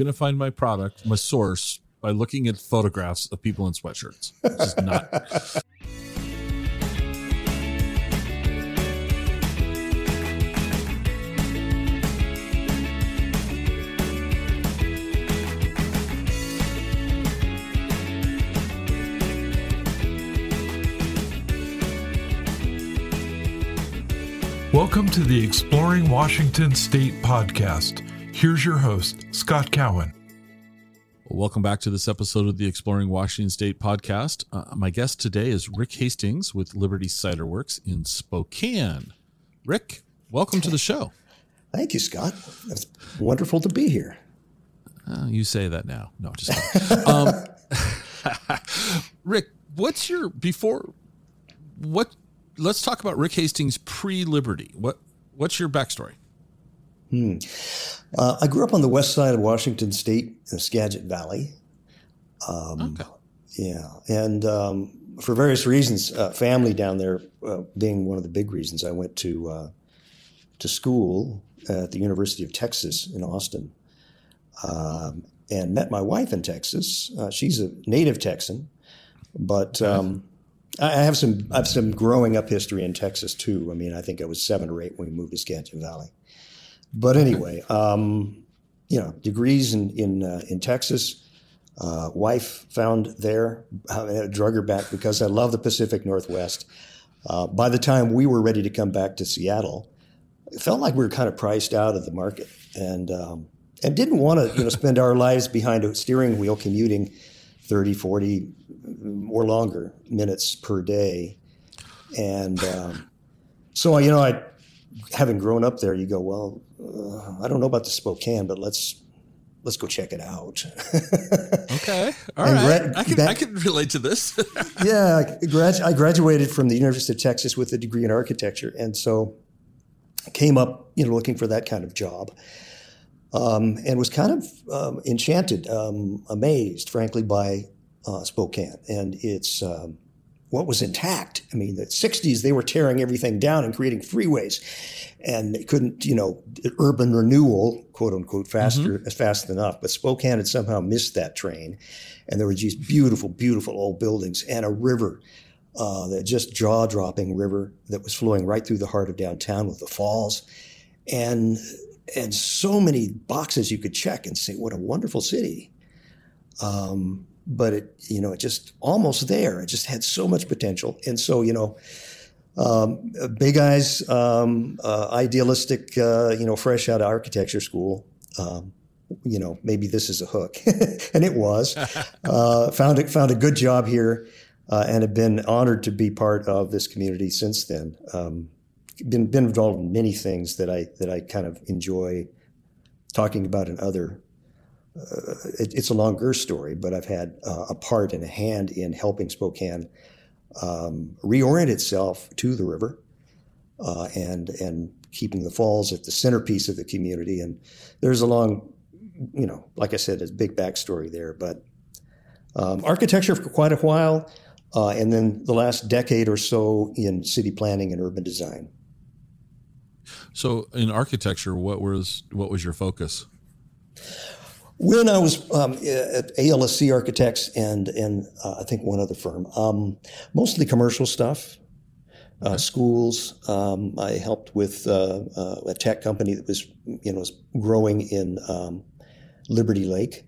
going to find my product, my source, by looking at photographs of people in sweatshirts. It's just not. Welcome to the Exploring Washington State podcast. Here's your host, Scott Cowan. Welcome back to this episode of the Exploring Washington State podcast. Uh, my guest today is Rick Hastings with Liberty Cider Works in Spokane. Rick, welcome to the show. Thank you, Scott. It's wonderful to be here. Uh, you say that now. No, just um, Rick. What's your before? What let's talk about Rick Hastings pre-Liberty. What what's your backstory? Hmm. Uh, I grew up on the west side of Washington State in the Skagit Valley. Um, okay. Yeah, and um, for various reasons, uh, family down there uh, being one of the big reasons, I went to uh, to school at the University of Texas in Austin, um, and met my wife in Texas. Uh, she's a native Texan, but um, I have some I have some growing up history in Texas too. I mean, I think I was seven or eight when we moved to Skagit Valley. But anyway, um, you know, degrees in in uh, in Texas. Uh, wife found there, I drug her back because I love the Pacific Northwest. Uh, by the time we were ready to come back to Seattle, it felt like we were kind of priced out of the market, and um, and didn't want to you know spend our lives behind a steering wheel commuting 30, 40 or longer minutes per day. And um, so, you know, I, having grown up there, you go, well, uh, I don't know about the Spokane, but let's let's go check it out. okay, all right. Gra- I can that, I can relate to this. yeah, I, grad- I graduated from the University of Texas with a degree in architecture, and so came up, you know, looking for that kind of job. Um, and was kind of um, enchanted, um, amazed, frankly, by uh, Spokane and it's um, what was intact. I mean, the '60s they were tearing everything down and creating freeways, and they couldn't, you know, urban renewal, quote unquote, faster mm-hmm. fast enough. But Spokane had somehow missed that train, and there were these beautiful, beautiful old buildings and a river. Uh, that just jaw-dropping river that was flowing right through the heart of downtown with the falls, and and so many boxes you could check and say, what a wonderful city. Um, but it, you know, it just almost there. It just had so much potential. And so, you know, um, big eyes, um, uh, idealistic, uh, you know, fresh out of architecture school. Um, you know, maybe this is a hook, and it was. Uh, found it, found a good job here, uh, and have been honored to be part of this community since then. Um, been been involved in many things that I that I kind of enjoy talking about in other uh, it, it's a longer story, but I've had uh, a part and a hand in helping Spokane um, reorient itself to the river uh, and and keeping the falls at the centerpiece of the community. And there's a long, you know, like I said, a big backstory there. But um, architecture for quite a while, uh, and then the last decade or so in city planning and urban design. So, in architecture, what was what was your focus? When I was um, at ALSC Architects and and uh, I think one other firm, um, mostly commercial stuff, uh, schools. Um, I helped with uh, uh, a tech company that was you know was growing in um, Liberty Lake,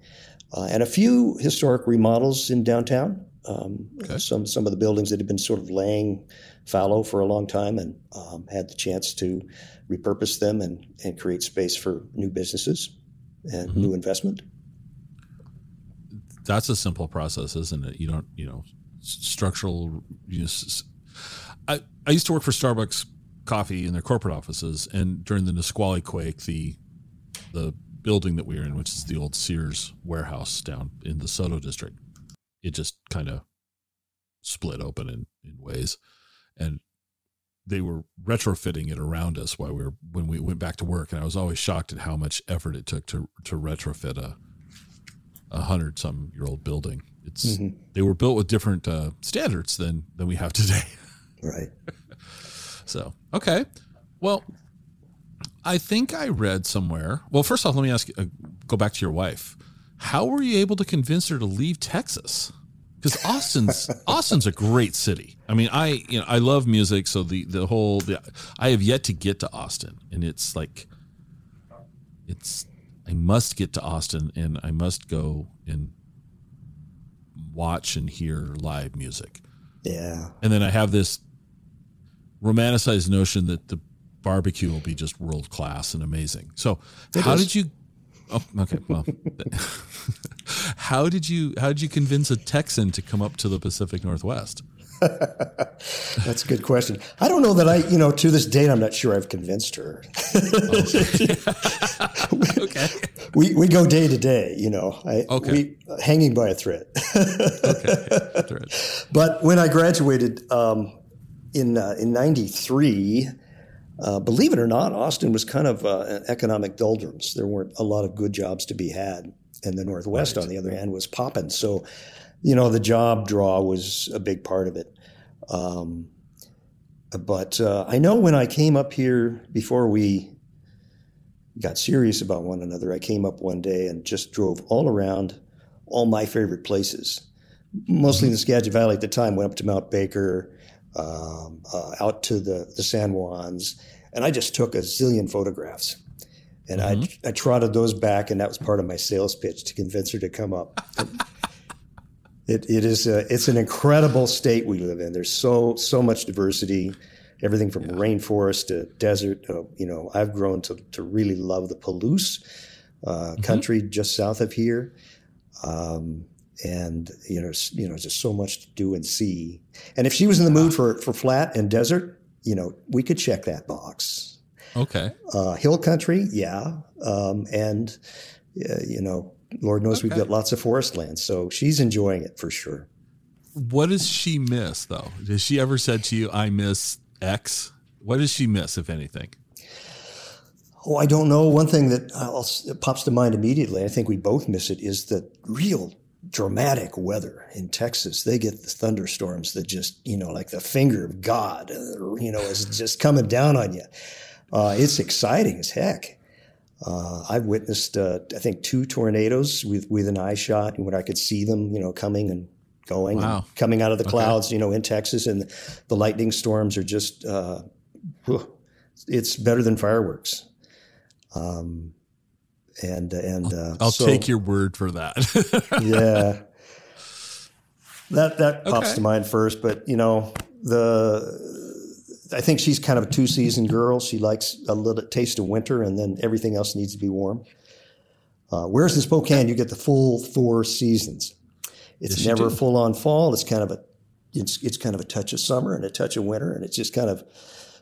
uh, and a few historic remodels in downtown. Um, okay. Some some of the buildings that had been sort of laying fallow for a long time, and um, had the chance to repurpose them and and create space for new businesses and mm-hmm. new investment. That's a simple process, isn't it? You don't, you know, structural. Know, I I used to work for Starbucks coffee in their corporate offices, and during the Nisqually quake, the the building that we were in, which is the old Sears warehouse down in the SoDo district, it just kind of split open in, in ways. And they were retrofitting it around us while we were when we went back to work, and I was always shocked at how much effort it took to to retrofit a a hundred some year old building. It's mm-hmm. they were built with different uh, standards than than we have today. Right. so okay, well, I think I read somewhere. Well, first off, let me ask. Uh, go back to your wife. How were you able to convince her to leave Texas? Because Austin's Austin's a great city. I mean, I you know I love music, so the the whole the, I have yet to get to Austin, and it's like it's I must get to Austin, and I must go and watch and hear live music. Yeah, and then I have this romanticized notion that the barbecue will be just world class and amazing. So, it how is. did you? Oh, okay. Well, how did you how did you convince a Texan to come up to the Pacific Northwest? That's a good question. I don't know that I, you know, to this date, I'm not sure I've convinced her. okay. We, we go day to day, you know, I, okay. we, hanging by a thread. okay. Thread. But when I graduated um, in, uh, in 93, uh, believe it or not, Austin was kind of uh, an economic doldrums. There weren't a lot of good jobs to be had. And the Northwest, right. on the other hand, was popping. So, you know, the job draw was a big part of it. Um, but uh, I know when I came up here before we got serious about one another, I came up one day and just drove all around all my favorite places, mostly in the Skagit Valley at the time. Went up to Mount Baker, um, uh, out to the, the San Juans, and I just took a zillion photographs. And mm-hmm. I, I trotted those back, and that was part of my sales pitch to convince her to come up. it, it is a, it's an incredible state we live in. There's so so much diversity, everything from yeah. rainforest to desert. Uh, you know, I've grown to, to really love the Palouse uh, mm-hmm. country just south of here. Um, and you know, you know, just so much to do and see. And if she was in the mood for for flat and desert, you know, we could check that box. Okay. Uh, hill country, yeah, um, and uh, you know, Lord knows okay. we've got lots of forest land, so she's enjoying it for sure. What does she miss though? Has she ever said to you, "I miss X"? What does she miss, if anything? Oh, I don't know. One thing that pops to mind immediately, I think we both miss it, is the real dramatic weather in Texas. They get the thunderstorms that just, you know, like the finger of God, uh, you know, is just coming down on you. Uh, it's exciting as heck. Uh, I've witnessed, uh, I think, two tornadoes with, with an eye shot when I could see them, you know, coming and going, wow. and coming out of the clouds, okay. you know, in Texas. And the lightning storms are just, uh, it's better than fireworks. Um, and and uh, I'll so, take your word for that. yeah, that that pops okay. to mind first. But you know, the I think she's kind of a two season girl. She likes a little taste of winter, and then everything else needs to be warm. Uh, whereas in Spokane, you get the full four seasons. It's yes, never full on fall. It's kind of a it's it's kind of a touch of summer and a touch of winter, and it's just kind of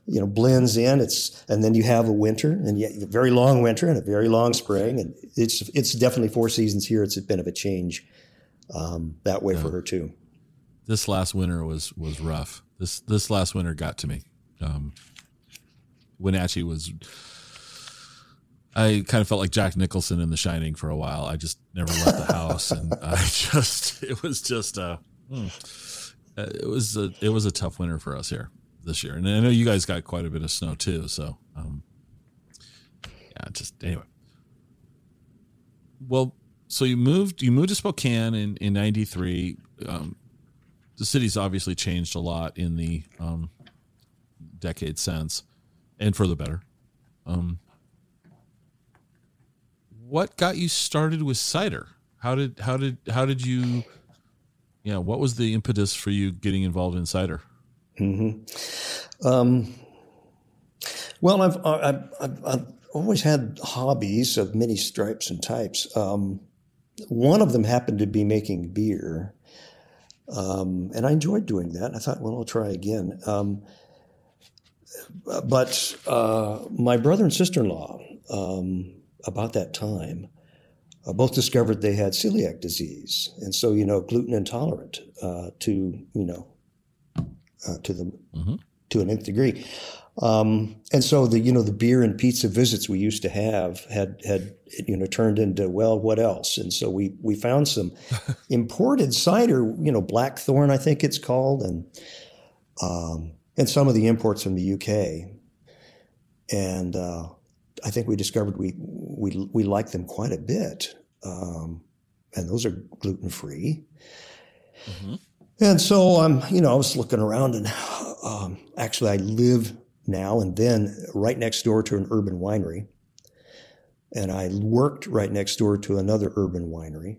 you know blends in. It's and then you have a winter and yet a very long winter and a very long spring, and it's it's definitely four seasons here. It's a bit of a change um, that way yeah. for her too. This last winter was was rough. This this last winter got to me. Um, Wenatchee was. I kind of felt like Jack Nicholson in The Shining for a while. I just never left the house, and I just it was just uh, hmm. it was a it was a tough winter for us here this year, and I know you guys got quite a bit of snow too. So, um, yeah, just anyway. Well, so you moved you moved to Spokane in in '93. Um, the city's obviously changed a lot in the um, decade since, and for the better. Um, what got you started with cider? How did how did how did you? Yeah, what was the impetus for you getting involved in cider? Mm-hmm. Um, well, I've, I've, I've, I've, always had hobbies of many stripes and types. Um, one of them happened to be making beer. Um, and I enjoyed doing that. I thought, well, I'll try again. Um, but uh, my brother and sister in law, um, about that time, uh, both discovered they had celiac disease. And so, you know, gluten intolerant uh, to, you know, uh, to the mm-hmm. to an nth degree. Um, and so the you know the beer and pizza visits we used to have had had you know turned into well what else? And so we we found some imported cider, you know Blackthorn I think it's called, and um, and some of the imports from the UK. And uh, I think we discovered we we we like them quite a bit, um, and those are gluten free. Mm-hmm. And so I'm, you know, I was looking around, and um, actually, I live now and then right next door to an urban winery, and I worked right next door to another urban winery,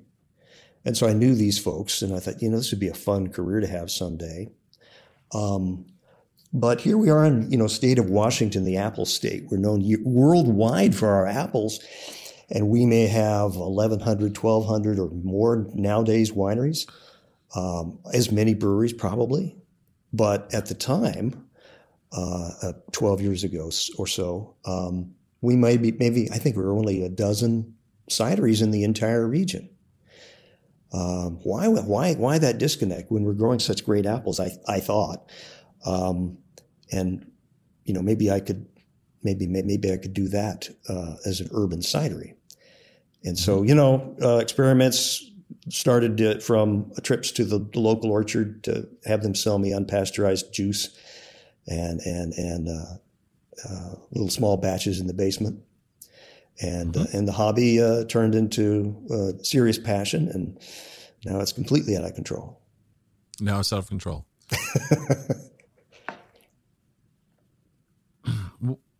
and so I knew these folks, and I thought, you know, this would be a fun career to have someday. Um, but here we are in, you know, state of Washington, the apple state. We're known worldwide for our apples, and we may have 1,100, 1,200 or more nowadays wineries, um, as many breweries probably. But at the time, uh, uh, 12 years ago or so, um, we might be, maybe, I think we were only a dozen cideries in the entire region. Um, why, why, why that disconnect when we're growing such great apples? I, I thought. Um, and you know maybe I could maybe maybe I could do that uh, as an urban cidery. And so mm-hmm. you know uh, experiments started from trips to the, the, local orchard to have them sell me unpasteurized juice and and and uh, uh little small batches in the basement. And mm-hmm. Uh, and the hobby uh, turned into a serious passion, and now it's completely out of control. Now it's out of control.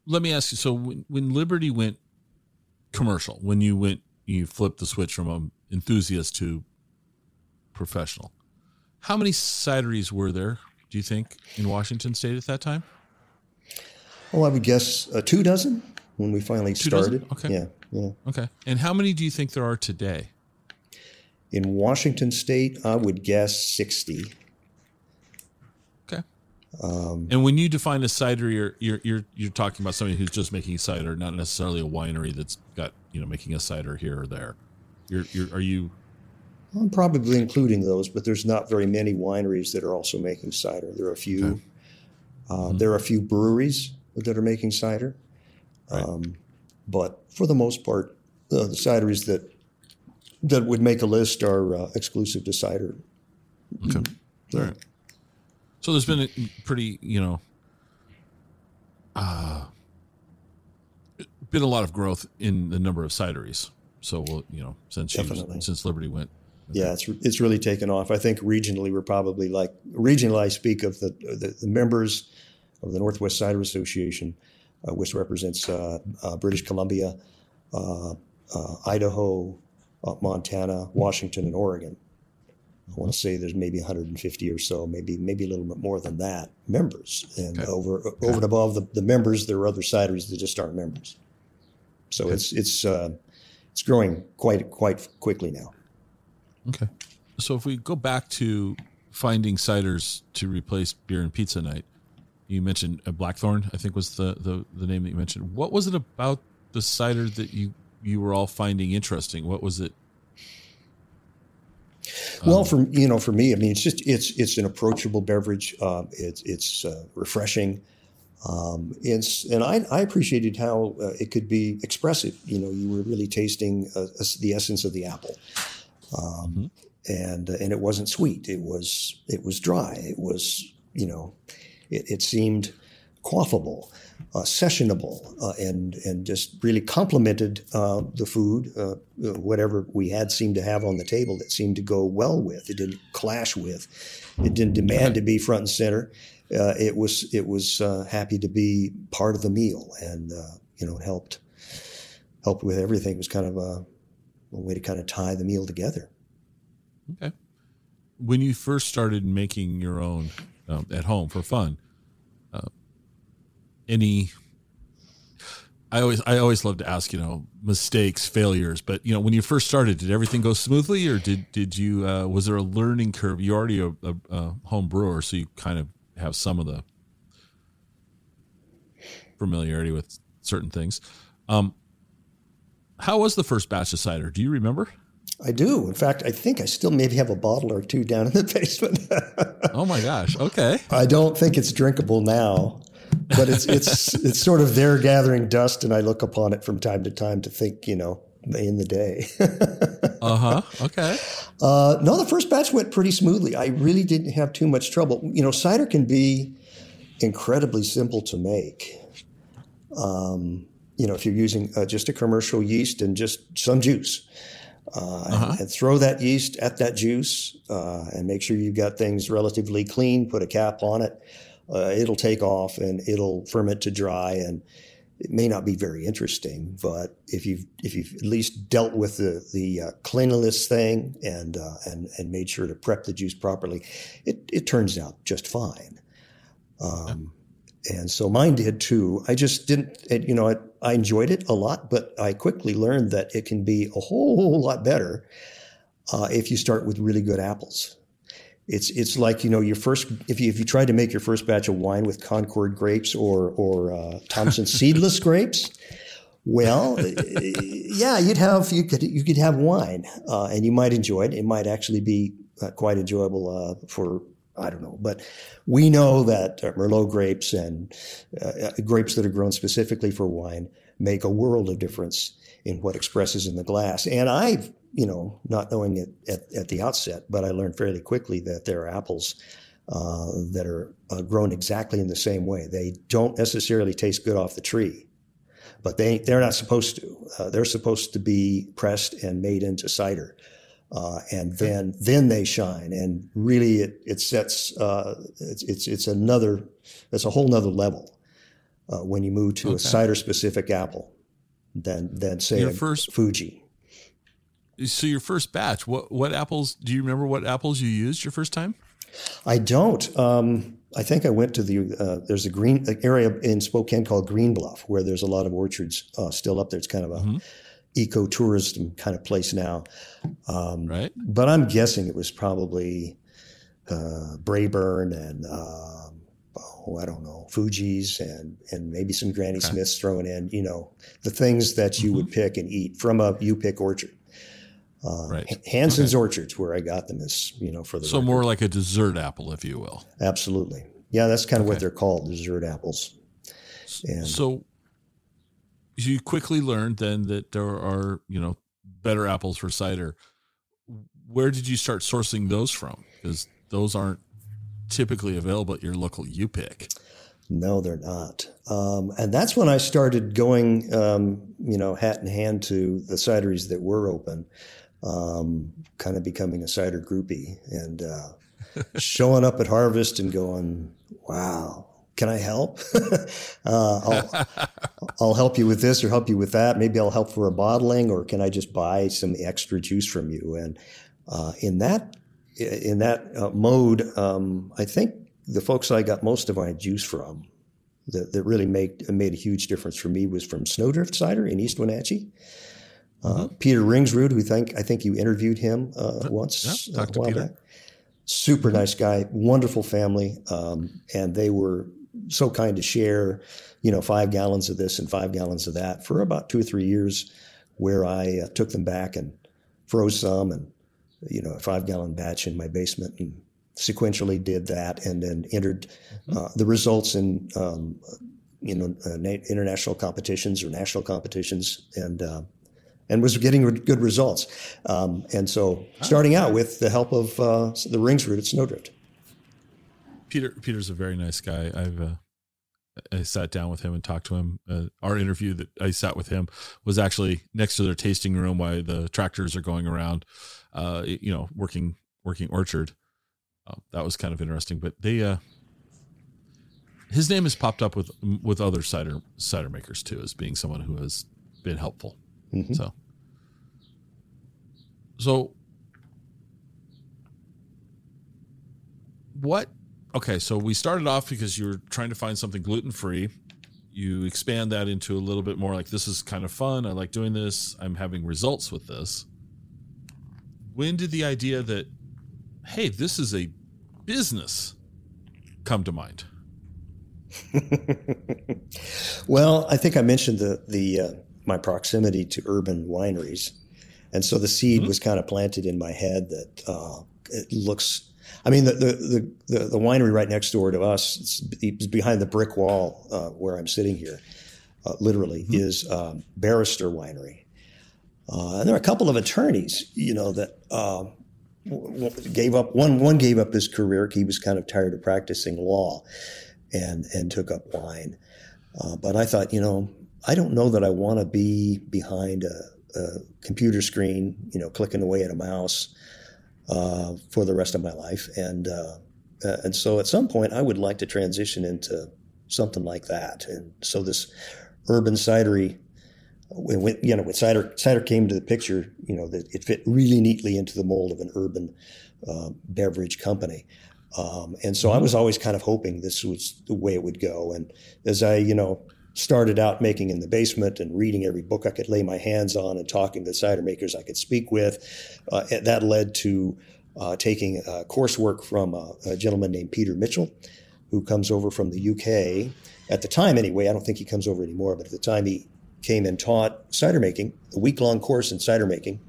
let me ask you. So when, when Liberty went commercial, when you went, you flipped the switch from an enthusiast to professional. How many cideries were there? Do you think in Washington State at that time? Well, I would guess uh, two dozen when we finally two started. Dozen? Okay. Yeah. Yeah. Okay. And how many do you think there are today? In Washington State, I would guess sixty. Um, and when you define a cider, you're, you're you're you're talking about somebody who's just making cider, not necessarily a winery that's got you know making a cider here or there. You're you're are you? I'm probably including those, but there's not very many wineries that are also making cider. There are a few. Okay. Uh, mm-hmm. There are a few breweries that are making cider, right. um, but for the most part, uh, the cideries that that would make a list are uh, exclusive to cider. Okay. All right. So there's been a pretty, you know, uh, been a lot of growth in the number of cideries. So, we'll, you know, since since Liberty went. Yeah, it's it's really taken off. I think regionally we're probably like regionally. I speak of the the, the members of the Northwest Cider Association, uh, which represents uh, uh British Columbia, uh, uh, Idaho, Montana, Washington, and Oregon. I want to say there's maybe 150 or so, maybe maybe a little bit more than that members, and okay. over okay. over and above the, the members, there are other cideries that just aren't members. So okay. it's it's uh, it's growing quite quite quickly now. Okay, so if we go back to finding ciders to replace beer and pizza night, you mentioned uh, Blackthorn. I think was the, the the name that you mentioned. What was it about the cider that you you were all finding interesting? What was it well, um, for you know, for me, I mean, it's just it's it's an approachable beverage. Uh, it's it's uh, refreshing. Um, it's and I, I appreciated how uh, it could be expressive. You know, you were really tasting uh, the essence of the apple, um, mm-hmm. and uh, and it wasn't sweet. It was it was dry. It was you know, it, it seemed quaffable uh, sessionable uh, and and just really complemented uh, the food, uh, whatever we had seemed to have on the table that seemed to go well with. It didn't clash with. It didn't demand to be front and center. Uh, it was it was happy to be part of the meal, and you know it helped helped with everything. It was kind of a, a way to kind of tie the meal together. Okay. When you first started making your own um, at home for fun, any I always I always love to ask, you know, mistakes, failures, but you know, when you first started, did everything go smoothly or did did you uh, was there a learning curve? You're already a, a, a, home brewer, so you kind of have some of the familiarity with certain things. Um, how was the first batch of cider? Do you remember? I do. In fact, I think I still maybe have a bottle or two down in the basement. oh my gosh. Okay. I don't think it's drinkable now but it's it's it's sort of there gathering dust, and I look upon it from time to time to think, you know, in the day. uh huh. Okay. Uh, no, the first batch went pretty smoothly. I really didn't have too much trouble. You know, cider can be incredibly simple to make. Um, you know, if you're using uh, just a commercial yeast and just some juice, uh, uh-huh. and, and, throw that yeast at that juice uh, and make sure you've got things relatively clean. Put a cap on it. Uh, it'll take off and it'll ferment to dry and it may not be very interesting, but if you've if you've at least dealt with the the uh, cleanliness thing and uh, and and made sure to prep the juice properly, it it turns out just fine. Um, and so mine did too. I just didn't, it, you know, I, I enjoyed it a lot, but I quickly learned that it can be a whole lot better uh, if you start with really good apples. It's it's like you know your first if you if you tried to make your first batch of wine with Concord grapes or or uh, Thompson seedless grapes, well, yeah, you'd have you could you could have wine uh, and you might enjoy it. It might actually be uh, quite enjoyable uh, for I don't know, but we know that uh, Merlot grapes and uh, grapes that are grown specifically for wine make a world of difference in what expresses in the glass. And I've you know, not knowing it at, at the outset, but I learned fairly quickly that there are apples uh, that are uh, grown exactly in the same way. They don't necessarily taste good off the tree, but they they're not supposed to. Uh, they're supposed to be pressed and made into cider, uh, and then then they shine. And really, it it sets uh, it's, it's it's another it's a whole nother level uh, when you move to okay. a cider specific apple than than say Your a first Fuji so your first batch, what what apples? Do you remember what apples you used your first time? I don't. Um, I think I went to the uh, there's a green area in Spokane called Green Bluff where there's a lot of orchards uh, still up there. It's kind of a mm-hmm. ecotourism kind of place now. Um, right. But I'm guessing it was probably uh, Braeburn and um, oh I don't know Fuji's and and maybe some Granny okay. Smiths thrown in. You know the things that you mm-hmm. would pick and eat from a you pick orchard. Uh, right. Hanson's okay. Orchards, where I got them, is you know for the so record. more like a dessert apple, if you will. Absolutely, yeah, that's kind of okay. what they're called, dessert apples. And so you quickly learned then that there are you know better apples for cider. Where did you start sourcing those from? Because those aren't typically available at your local U pick. No, they're not. Um, and that's when I started going, um, you know, hat in hand to the cideries that were open um, kind of becoming a cider groupie and uh, showing up at harvest and going, wow, can I help? uh, I'll, I'll, help you with this or help you with that. Maybe I'll help for a bottling, or can I just buy some extra juice from you? And uh, in that in that uh, mode, um, I think the folks I got most of my juice from that, that really made made a huge difference for me was from Snowdrift Cider in East Wenatchee. Uh, mm-hmm. Peter Ringsrud, who think I think you interviewed him uh, once yeah, a while Peter. back. Super mm-hmm. nice guy, wonderful family, um, and they were so kind to share, you know, five gallons of this and five gallons of that for about two or three years, where I uh, took them back and froze some and you know a five gallon batch in my basement and sequentially did that and then entered mm-hmm. uh, the results in um, you know uh, international competitions or national competitions and uh, and was getting good results. Um, and so, starting out with the help of uh, the Ringsrud at Snowdrift. Peter Peter's a very nice guy. I've uh, I sat down with him and talked to him. Uh, our interview that I sat with him was actually next to their tasting room while the tractors are going around. Uh, you know, working working orchard. Uh, that was kind of interesting. But they, uh, his name has popped up with with other cider cider makers too as being someone who has been helpful. Mm-hmm. So so, what? Okay, so we started off because you were trying to find something gluten free. You expand that into a little bit more like this is kind of fun. I like doing this. I'm having results with this. When did the idea that, hey, this is a business come to mind? well, I think I mentioned the the uh, my proximity to urban wineries and so the seed mm-hmm. was kind of planted in my head that uh, it looks. I mean, the, the, the, the, winery right next door to us, it's, behind the brick wall uh, where I'm sitting here, uh, literally, mm-hmm. is um, Barrister Winery. Uh, and there are a couple of attorneys, you know, that uh, gave up. One one gave up his career. He was kind of tired of practicing law, and and took up wine. Uh, but I thought, you know, I don't know that I want to be behind a, a, computer screen, you know, clicking away at a mouse uh, for the rest of my life. And uh, uh, and so at some point, I would like to transition into something like that. And so this urban cidery, when, you know, when cider cider came to the picture, you know, that it fit really neatly into the mold of an urban uh, beverage company. Um, and so I was always kind of hoping this was the way it would go. And as I, you know, started out making in the basement and reading every book I could lay my hands on and talking to cider makers I could speak with, uh, that led to uh, taking uh, coursework from a, a, gentleman named Peter Mitchell, who comes over from the UK. At the time, anyway, I don't think he comes over anymore, but at the time he came and taught cider making, a week long course in cider making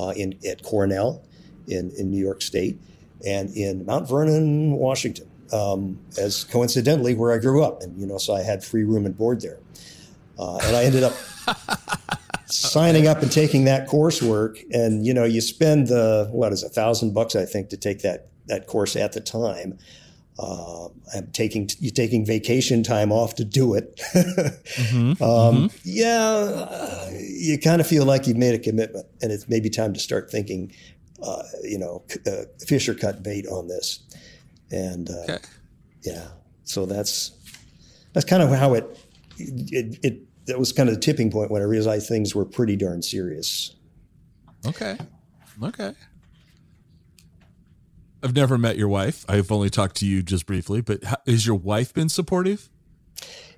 uh, in, at Cornell in, in New York State and in Mount Vernon, Washington, um, as coincidentally where I grew up. And, you know, so I had free room and board there. Uh, and I ended up signing up and taking that coursework. And, you know, you spend the, what is a thousand bucks, I think, to take that, that course at the time. Uh, I'm taking you're taking vacation time off to do it. mm-hmm, um, mm-hmm. Yeah, uh, you kind of feel like you've made a commitment, and it's maybe time to start thinking uh, you know, uh, fish or cut bait on this. And uh, okay. yeah, so that's that's kind of how it, it it that was kind of the tipping point when I realized things were pretty darn serious. Okay, okay. I've never met your wife. I've only talked to you just briefly, but has your wife been supportive?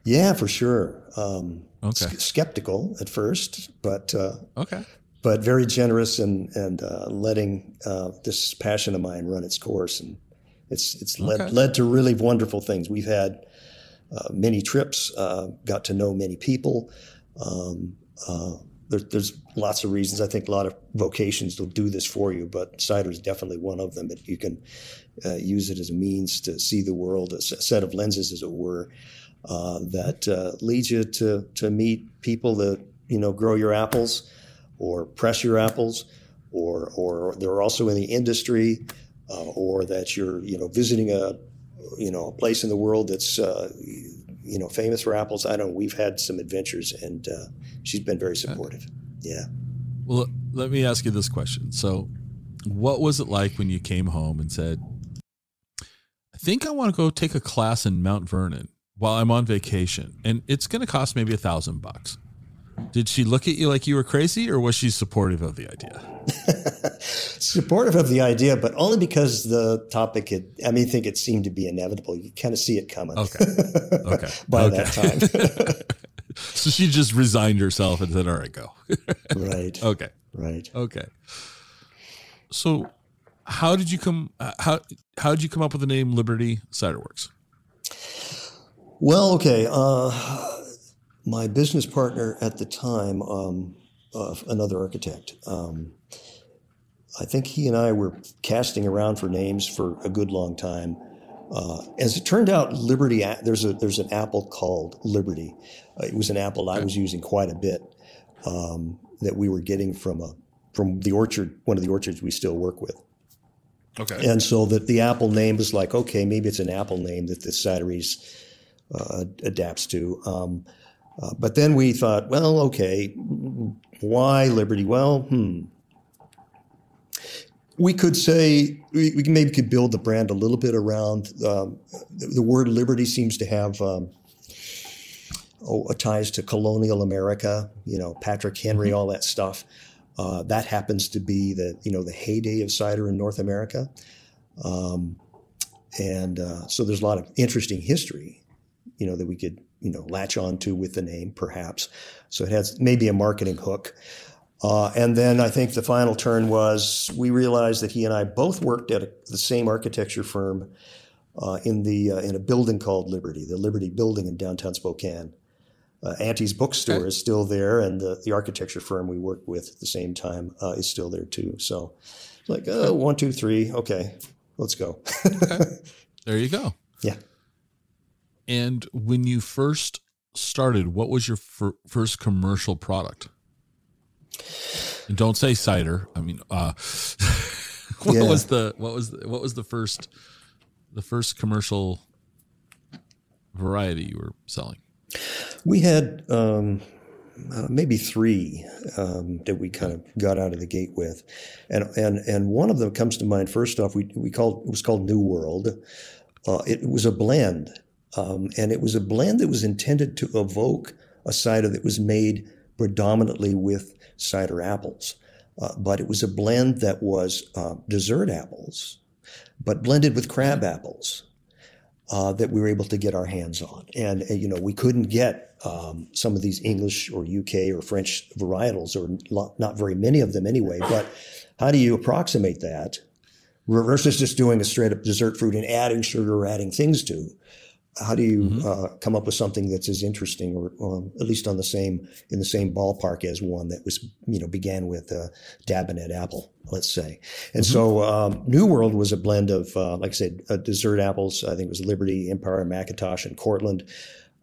Yeah, for sure. Um, okay. S- skeptical at first, but uh, okay but very generous and and uh, letting uh, this passion of mine run its course, and it's it's led okay. led to really wonderful things. We've had uh, many trips, uh, got to know many people. Um, uh, there, there's lots of reasons. I think a lot of vocations will do this for you, but cider is definitely one of them. That you can uh, use it as a means to see the world, a set of lenses, as it were, that leads you to to meet people that you know grow your apples or press your apples, or or they're also in the industry, uh, or that you're you know visiting a you know a place in the world that's uh, you know famous for apples. I don't. know. We've had some adventures, and uh, she's been very supportive. Yeah. Well, let me ask you this question. So, what was it like when you came home and said, "I think I want to go take a class in Mount Vernon"? while I'm on vacation, and it's going to cost maybe a thousand bucks. Did she look at you like you were crazy, or was she supportive of the idea? supportive of the idea, but only because the topic had, I mean, I think it seemed to be inevitable. You kind of see it coming. Okay. Okay. by okay. that time. so she just resigned herself and said, all right, go. right. Okay. Right. Okay. So how did you come, how, how did you come up with the name Liberty Ciderworks? Well, okay. Uh, my business partner at the time, um, uh, another architect, um, I think he and I were casting around for names for a good long time. Uh, as it turned out, Liberty there's a there's an apple called Liberty. Uh, it was an apple I was using quite a bit um, that we were getting from a from the orchard, one of the orchards we still work with. Okay. And so that the apple name was like, okay, maybe it's an apple name that the cideries uh, adapts to. Um, uh, but then we thought, well, okay, why Liberty? Well, hmm. We could say we, we maybe could build the brand a little bit around um, the, the, word liberty seems to have um, oh, ties to colonial America. You know, Patrick Henry, mm-hmm. all that stuff. Uh, that happens to be the you know the heyday of cider in North America, um, and uh, so there's a lot of interesting history, you know, that we could you know latch onto with the name, perhaps. So it has maybe a marketing hook. Uh, and then I think the final turn was we realized that he and I both worked at a, the same architecture firm uh, in the uh, in a building called Liberty, the Liberty Building in downtown Spokane. Uh, Auntie's bookstore okay. is still there, and the, the architecture firm we worked with at the same time uh, is still there too. So, like uh, one, two, three, okay, let's go. okay. There you go. Yeah. And when you first started, what was your fir- first commercial product? And don't say cider. I mean, uh, what yeah. was the what was the, what was the first the first commercial variety you were selling? We had um, uh, maybe three um, that we kind of got out of the gate with, and and and one of them comes to mind. First off, we we called it was called New World. Uh, it was a blend, um, and it was a blend that was intended to evoke a cider that was made predominantly with cider apples, uh, but it was a blend that was uh, dessert apples, but blended with crab apples uh, that we were able to get our hands on. And, and you know, we couldn't get um, some of these English or UK or French varietals, or not, not very many of them anyway. But how do you approximate that versus just doing a straight up dessert fruit and adding sugar or adding things to? How do you mm-hmm. uh, come up with something that's as interesting or um, at least on the same in the same ballpark as one that was you know began with a Dabinett apple let's say and mm-hmm. so um, new world was a blend of uh, like i said uh, dessert apples i think it was liberty empire McIntosh and cortland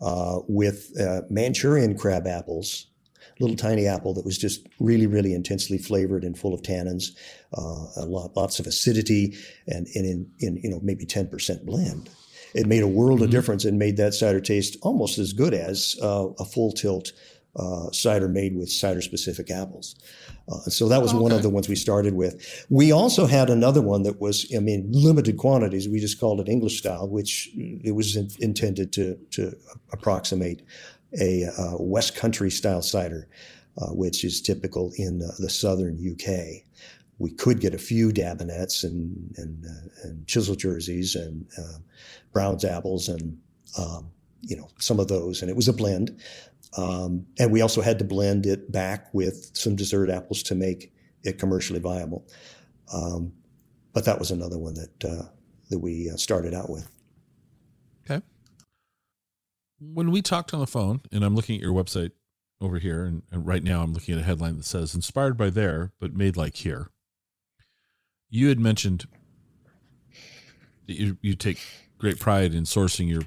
uh, with uh, manchurian crab apples little tiny apple that was just really, really intensely flavored and full of tannins, uh, lot, lots of acidity, and, and in, in you know maybe ten percent blend it made a world mm-hmm. of difference and made that cider taste almost as good as uh, a full tilt uh, cider made with cider specific apples. Uh, so that was okay. one of the ones we started with. We also had another one that was, I mean, limited quantities. We just called it English style, which it was in, intended to to approximate a uh, West Country style cider, uh, which is typical in the southern UK we could get a few Dabinetts and and, uh, and chisel jerseys and uh, Brown's apples and um, you know some of those, and it was a blend. Um, and we also had to blend it back with some dessert apples to make it commercially viable. Um, but that was another one that uh, that we uh, started out with. Okay. When we talked on the phone, and I'm looking at your website over here, and, and right now I'm looking at a headline that says "Inspired by there, but made like here." You had mentioned that you you take great pride in sourcing your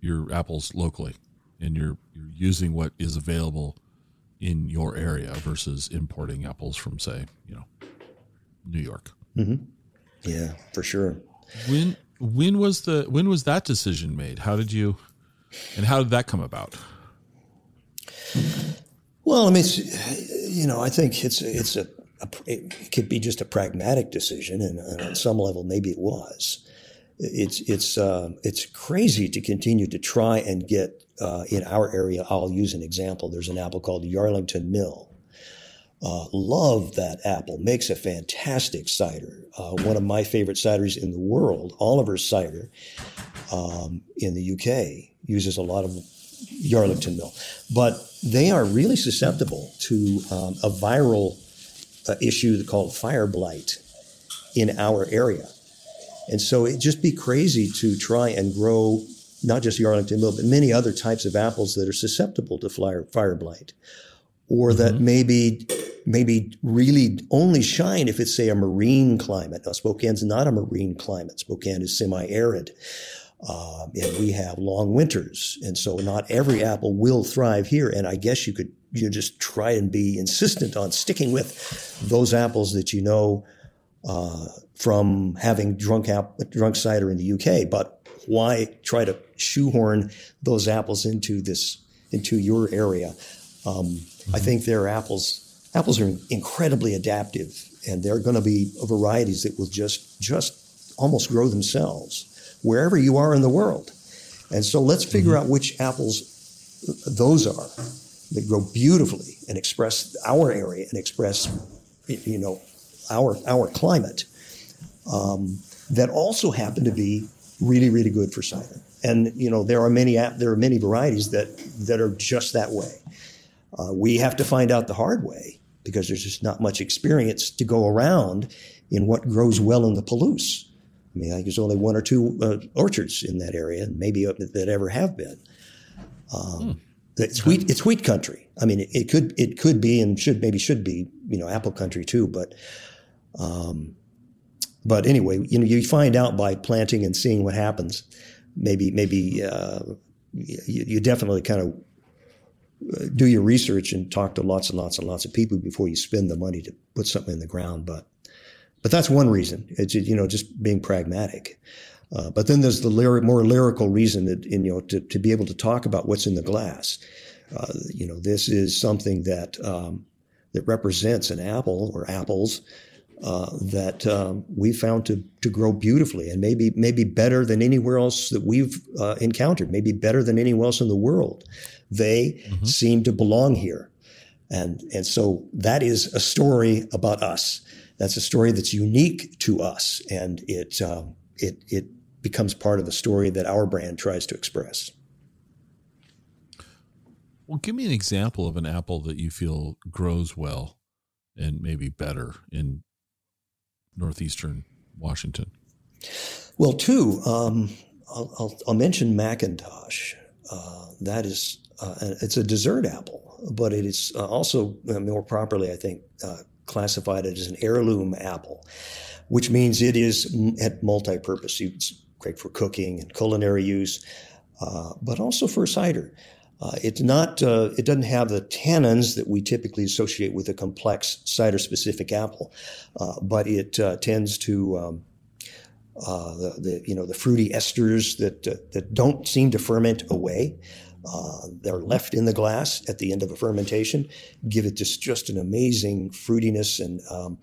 your apples locally, and you're you're using what is available in your area versus importing apples from, say, you know, New York. Mm-hmm. Yeah, for sure. When when was the when was that decision made? How did you, and how did that come about? Well, I mean, you know, I think it's it's a, a, it could be just a pragmatic decision, and, and on some level, maybe it was it's it's uh, it's crazy to continue to try and get uh, in our area. I'll use an example. There's an apple called Yarlington Mill. Uh, love that apple. Makes a fantastic cider. Uh, one of my favorite ciders in the world, Oliver's cider, um, in the UK uses a lot of Yarlington Mill, but they are really susceptible to um, a viral uh, issue called fire blight in our area. And so it'd just be crazy to try and grow not just the Yarlington Mill, but many other types of apples that are susceptible to fire, fire blight, or mm-hmm. that maybe maybe really only shine if it's say a marine climate. Now Spokane's not a marine climate. Spokane is semi-arid. Um, and we have long winters, and so not every apple will thrive here. And I guess you could you just try and be insistent on sticking with those apples that you know uh, from having drunk app, drunk cider in the UK. But why try to shoehorn those apples into this into your area? Um, mm-hmm. I think their apples apples are incredibly adaptive, and there are going to be varieties that will just just almost grow themselves wherever you are in the world. And so let's figure mm-hmm. out which apples those are that grow beautifully and express our area and express you know our our climate um, that also happen to be really really good for cider. And you know there are many there are many varieties that that are just that way. Uh, we have to find out the hard way because there's just not much experience to go around in what grows well in the Palouse. I mean, I think there's only one or two uh, orchards in that area, maybe that ever have been. Um, hmm. It's wheat. It's wheat country. I mean, it, it, could it could be and should maybe should be you know apple country too. But um, but anyway, you know, you find out by planting and seeing what happens. Maybe, maybe uh, you, you, definitely kind of uh, do your research and talk to lots and lots and lots of people before you spend the money to put something in the ground. But, but that's one reason. It's you know just being pragmatic. Uh, but then there's the more lyrical reason that, you know, to, to be able to talk about what's in the glass. Uh, you know, this is something that um, that represents an apple or apples uh, that um, we found to to grow beautifully and maybe maybe better than anywhere else that we've uh, encountered, maybe better than anywhere else in the world. They mm-hmm. seem to belong here, and and so that is a story about us. That's a story that's unique to us, and it um, it it becomes part of the story that our brand tries to express. Well, give me an example of an apple that you feel grows well and maybe better in northeastern Washington. Well, two. Um, I'll, I'll, I'll, mention McIntosh. Uh, that is, uh, it's a dessert apple, but it is uh, also uh, more properly, I think, uh, classified as an heirloom apple, which means it is at multi-purpose. It's great for cooking and culinary use, but also for cider. Uh, it's not. Uh, it doesn't have the tannins that we typically associate with a complex cider-specific apple, uh, but it uh, tends to um, uh, the, the, you know the fruity esters that that don't seem to ferment away. they're left in the glass at the end of a fermentation, give it just just an amazing fruitiness and um,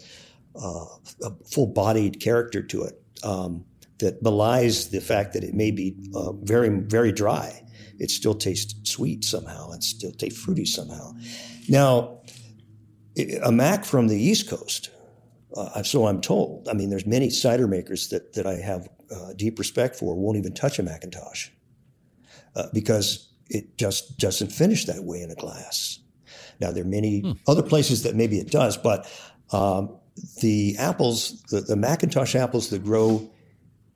a full-bodied character to it. Um, that belies the fact that it may be very, very dry. It still tastes sweet somehow. It still tastes fruity somehow. Now, a Mac from the East Coast, uh, so I'm told. I mean, there's many cider makers that that I have uh, deep respect for won't even touch a McIntosh uh, because it just doesn't finish that way in a glass. Now, there are many hmm. other places that maybe it does, but um, the apples, the, the McIntosh apples that grow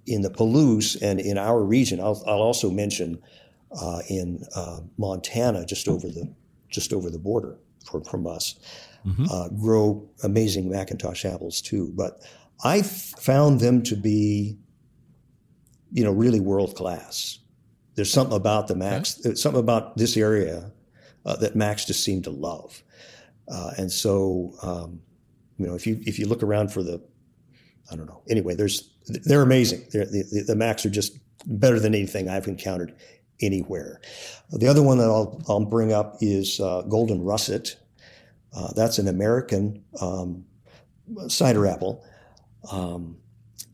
in the Palouse and in our region, I'll, I'll also mention uh, in uh, Montana, just over the just over the border from, from us, mm-hmm. uh, grow amazing McIntosh apples too. But I found them to be, you know, really world class. There's something about the Macs, okay. something about this area uh, that Macs just seem to love, uh, and so. Um, you know, if you if you look around for the I don't know. Anyway, there's they're amazing. They're, the, the Macs are just better than anything I've encountered anywhere. The other one that I'll, I'll bring up is uh, Golden Russet. Uh, that's an American um, cider apple, um,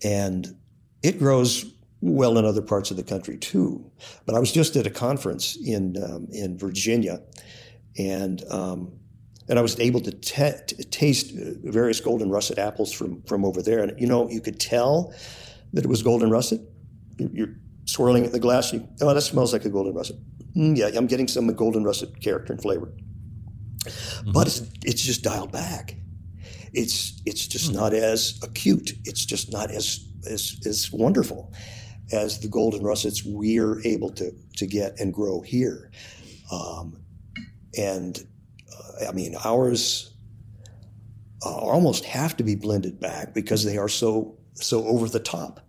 and it grows well in other parts of the country too. But I was just at a conference in um, in Virginia, and um, and I was able to t- taste uh, various golden russet apples from from over there. And you know, you could tell that it was golden russet. You're swirling in the glass. You, oh, that smells like a golden russet. Mm, yeah, I'm getting some golden russet character and flavor. Mm-hmm. But it's it's just dialed back. It's it's just mm-hmm. not as acute. It's just not as as as wonderful as the golden russets we're able to to get and grow here. Um, and I mean, ours uh, almost have to be blended back because they are so so over the top.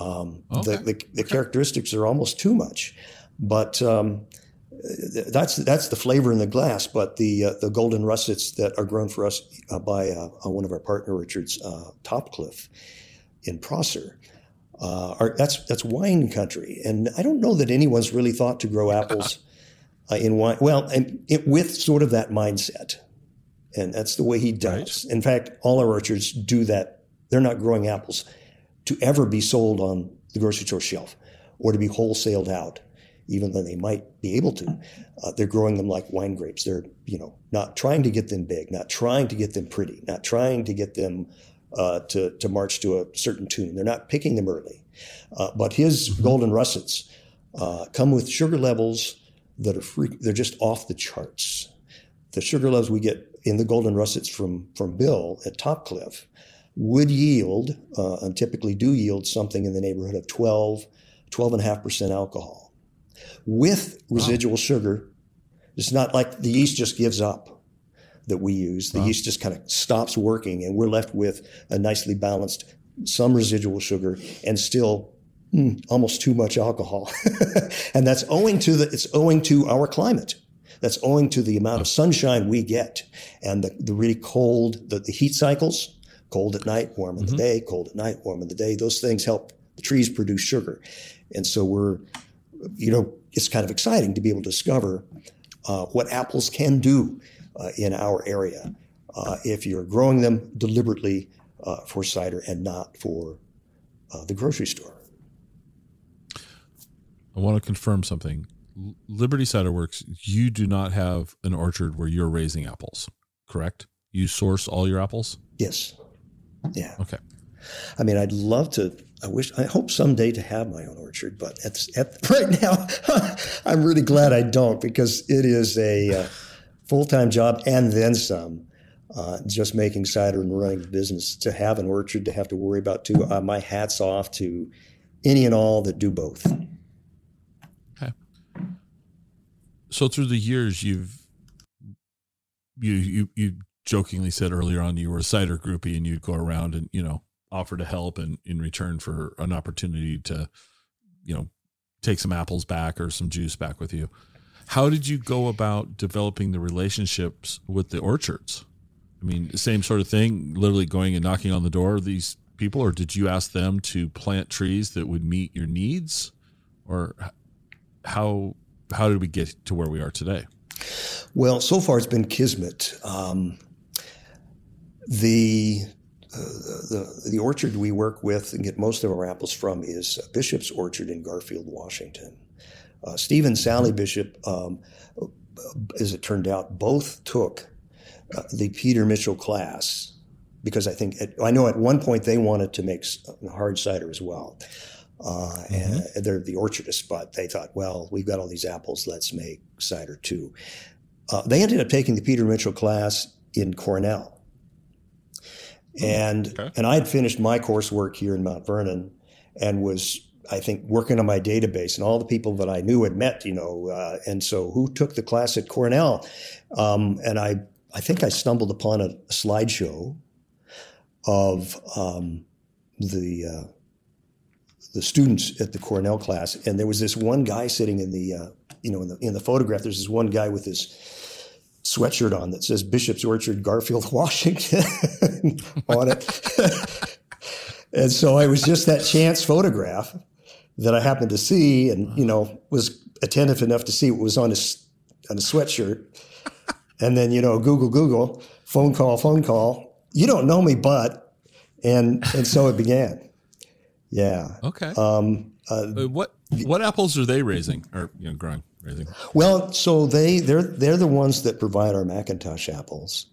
Um, okay. The, the, the characteristics are almost too much, but um, that's that's the flavor in the glass. But the uh, the golden russets that are grown for us uh, by uh, one of our partner Richards uh, Topcliffe in Prosser. Uh, are, that's that's wine country, and I don't know that anyone's really thought to grow apples uh, in wine. Well, and it, with sort of that mindset, and that's the way he does. Right. In fact, all our orchards do that. They're not growing apples to ever be sold on the grocery store shelf or to be wholesaled out, even though they might be able to. Uh, they're growing them like wine grapes. They're you know not trying to get them big, not trying to get them pretty, not trying to get them uh, to to march to a certain tune. They're not picking them early. Uh, but his mm-hmm. golden russets uh, come with sugar levels that are free, they're just off the charts. The sugar levels we get in the golden russets from, from Bill at Topcliffe would yield, uh, and typically do yield, something in the neighborhood of 12, 12.5% alcohol. With residual wow. sugar, it's not like the yeast just gives up that we use. The wow. yeast just kind of stops working, and we're left with a nicely balanced, some residual sugar, and still mm, almost too much alcohol. and that's owing to the, it's owing to our climate. That's owing to the amount of sunshine we get and the, the really cold, the, the heat cycles, cold at night, warm in mm-hmm. the day, cold at night, warm in the day. Those things help the trees produce sugar, and so we're, you know, it's kind of exciting to be able to discover uh, what apples can do uh, in our area uh, if you're growing them deliberately uh, for cider and not for uh, the grocery store. I want to confirm something. Liberty Cider Works, you do not have an orchard where you're raising apples, correct? You source all your apples? Yes. Yeah. Okay. I mean, I'd love to. I wish. I hope someday to have my own orchard, but at, at right now, I'm really glad I don't because it is a uh, full time job and then some. Uh, just making cider and running the business to have an orchard to have to worry about too. Uh, my hats off to any and all that do both. Okay. So through the years, you've you you you jokingly said earlier on you were a cider groupie and you'd go around and you know offer to help and in return for an opportunity to you know take some apples back or some juice back with you. How did you go about developing the relationships with the orchards? I mean, same sort of thing, literally going and knocking on the door of these people, or did you ask them to plant trees that would meet your needs, or how how did we get to where we are today? Well, so far it's been kismet. Um, the, uh, the the orchard we work with and get most of our apples from is Bishop's Orchard in Garfield, Washington. Uh, Steve and Sally Bishop, um, as it turned out, both took uh, the Peter Mitchell class because I think at, I know at one point they wanted to make hard cider as well. Uh, mm-hmm. And they're the orchardist, but they thought, well, we've got all these apples, let's make cider too. Uh, they ended up taking the Peter Mitchell class in Cornell. Mm, and okay. and I had finished my coursework here in Mount Vernon and was I think working on my database and all the people that I knew had met, you know, uh, and so who took the class at Cornell? Um, and I I think I stumbled upon a, a slideshow of um, the uh, the students at the Cornell class, and there was this one guy sitting in the uh, you know in the in the photograph. There's this one guy with his sweatshirt on that says Bishop's Orchard, Garfield, Washington on it. and so I was just that chance photograph that I happened to see, and you know was attentive enough to see what was on his on his sweatshirt and then, you know, Google, Google, phone call, phone call. You don't know me, but, and, and so it began. Yeah. Okay. Um, uh, what, what apples are they raising or, you know, growing, raising? Well, so they, they're, they're the ones that provide our McIntosh apples.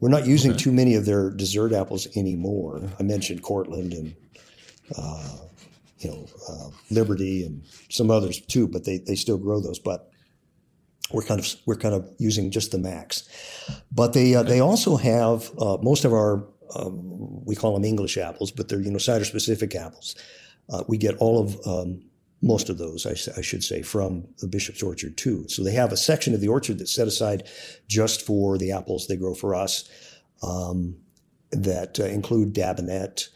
We're not using okay. too many of their dessert apples anymore. I mentioned Cortland and, uh, you know, uh, Liberty and some others too, but they, they still grow those. But we're kind of we're kind of using just the Macs, but they uh, they also have uh, most of our um, we call them English apples, but they're you know cider specific apples. Uh, we get all of um, most of those, I, I, should say, from the Bishop's Orchard too. So they have a section of the orchard that's set aside just for the apples they grow for us, um, that uh, include Dabinett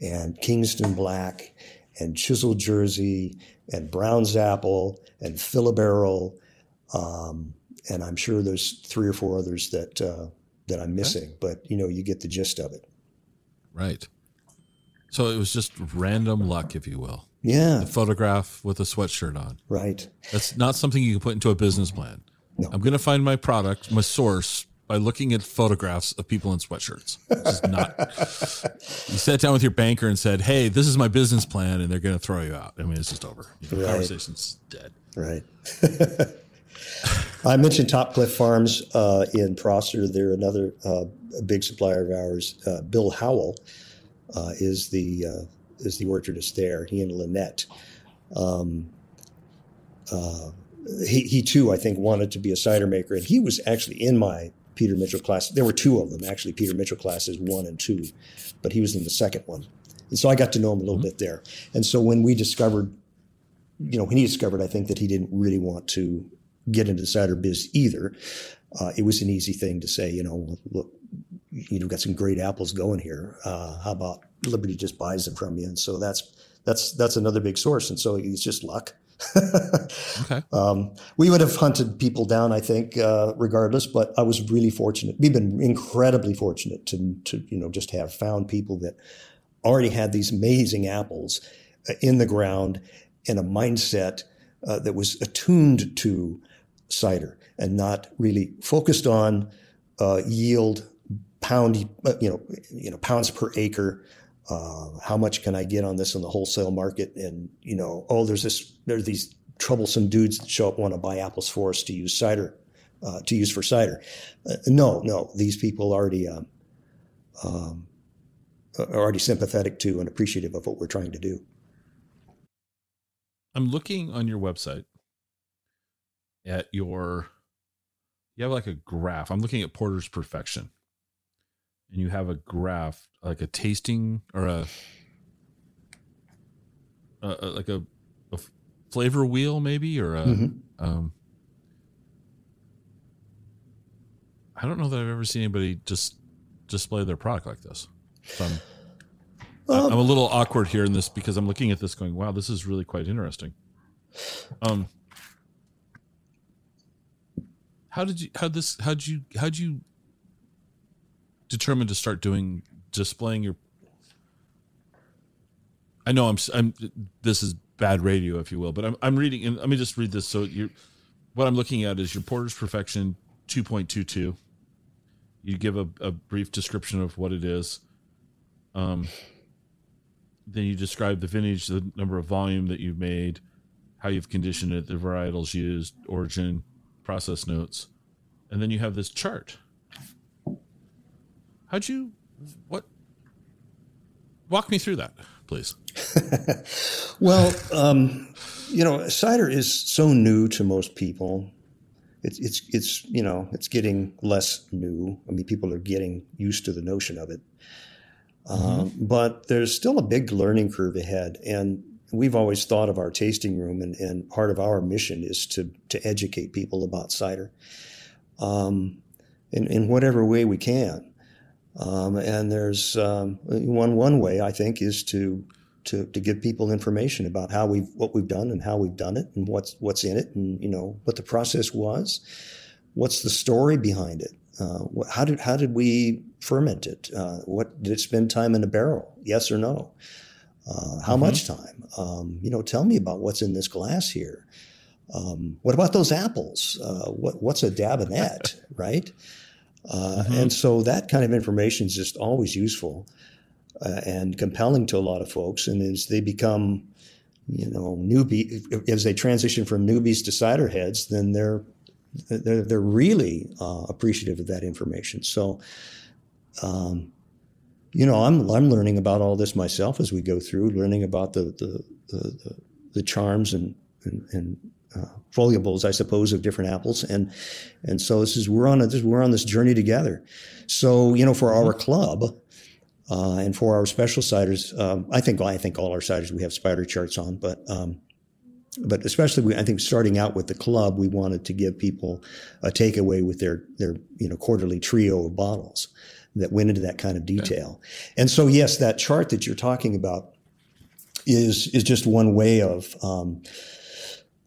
and Kingston Black and Chisel Jersey and Brown's Apple and Filabarrel um, and I'm sure there's three or four others that uh, that I'm missing, okay. but you know, you get the gist of it. Right. So it was just random luck, if you will. Yeah. A photograph with a sweatshirt on. Right. That's not something you can put into a business plan. No. I'm going to find my product, my source, by looking at photographs of people in sweatshirts. This is not. you sat down with your banker and said, "Hey, this is my business plan," and they're going to throw you out. I mean, it's just over. The right. conversation's dead. Right. I mentioned Topcliffe Farms uh, in Prosser. They're another uh, big supplier of ours. Uh, Bill Howell uh, is the uh, is the orchardist there. He and Lynette. Um, uh, he, he too, I think, wanted to be a cider maker, and he was actually in my Peter Mitchell class. There were two of them actually. Peter Mitchell classes one and two, but he was in the second one, and so I got to know him a little mm-hmm. bit there. And so when we discovered you know, when he discovered, I think that he didn't really want to get into the cider biz either. Uh, it was an easy thing to say, you know, look, you've got some great apples going here. Uh, how about Liberty just buys them from you? And so that's that's that's another big source. And so it's just luck. okay. Um, we would have hunted people down, I think, uh, regardless. But I was really fortunate. We've been incredibly fortunate to to you know just have found people that already had these amazing apples in the ground and a mindset uh, that was attuned to cider and not really focused on uh, yield, pound, uh, you know, you know, pounds per acre. Uh, how much can I get on this in the wholesale market? And you know, oh, there's this, there's these troublesome dudes that show up want to buy apples for us to use cider, uh, to use for cider. Uh, no, no, these people already um, um, are already sympathetic to and appreciative of what we're trying to do. I'm looking on your website at your you have like a graph. I'm looking at Porter's Perfection. And you have a graph like a tasting or a, a, a like a, a, flavor wheel maybe or a mm-hmm. um I don't know that I've ever seen anybody just display their product like this. So I'm, um, I'm a little awkward here in this because I'm looking at this going, wow, this is really quite interesting. Um, how did you how this how did you how did you determine to start doing displaying your I know I'm I'm this is bad radio if you will, but I'm I'm reading and let me just read this so you what I'm looking at is your Porter's Perfection 2.22. You give a, a brief description of what it is. Um, then you describe the vintage, the number of volume that you've made, how you've conditioned it, the varietals used, origin, process notes, and then you have this chart. How'd you what walk me through that, please? well, um, you know, cider is so new to most people. It's it's it's you know it's getting less new. I mean, people are getting used to the notion of it. Mm-hmm. Um, but there's still a big learning curve ahead, and we've always thought of our tasting room, and, and part of our mission is to to educate people about cider, um, in in whatever way we can. Um, and there's um, one one way I think is to to to give people information about how we've what we've done and how we've done it and what's what's in it and you know what the process was, what's the story behind it, uh, how did how did we ferment it? Uh, what did it spend time in a barrel? Yes or no? Uh, how mm-hmm. much time? Um, you know, tell me about what's in this glass here. Um, what about those apples? Uh, what, what's a that, right? Uh, mm-hmm. And so that kind of information is just always useful uh, and compelling to a lot of folks. And as they become, you know, newbie, as they transition from newbies to cider heads, then they're they're, they're really uh, appreciative of that information. So, um, you know, I'm I'm learning about all this myself as we go through, learning about the the the, the charms and and, and uh, foliables, I suppose, of different apples, and and so this is we're on a, this, we're on this journey together. So you know, for our club. Uh, and for our special ciders, um, I think I think all our ciders we have spider charts on, but um, but especially we, I think starting out with the club, we wanted to give people a takeaway with their their you know quarterly trio of bottles that went into that kind of detail. And so, yes, that chart that you're talking about is is just one way of, um,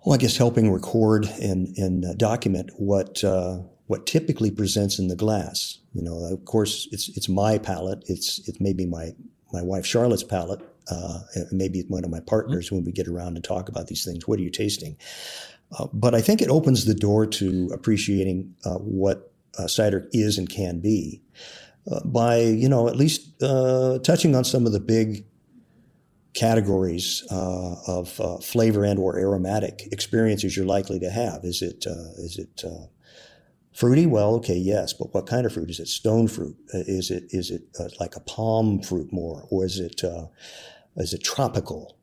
well, I guess helping record and and uh, document what uh, what typically presents in the glass. You know, of course, it's it's my palate. It's it may be my my wife Charlotte's palate. Uh, maybe one of my partners mm-hmm. when we get around and talk about these things. What are you tasting? Uh, but I think it opens the door to appreciating uh, what uh, cider is and can be uh, by you know at least uh, touching on some of the big categories uh, of uh, flavor and or aromatic experiences you're likely to have. Is it uh, is it uh, fruity? Well, okay, yes, but what kind of fruit? Is it stone fruit? is it is it like a palm fruit more, or is it is it tropical?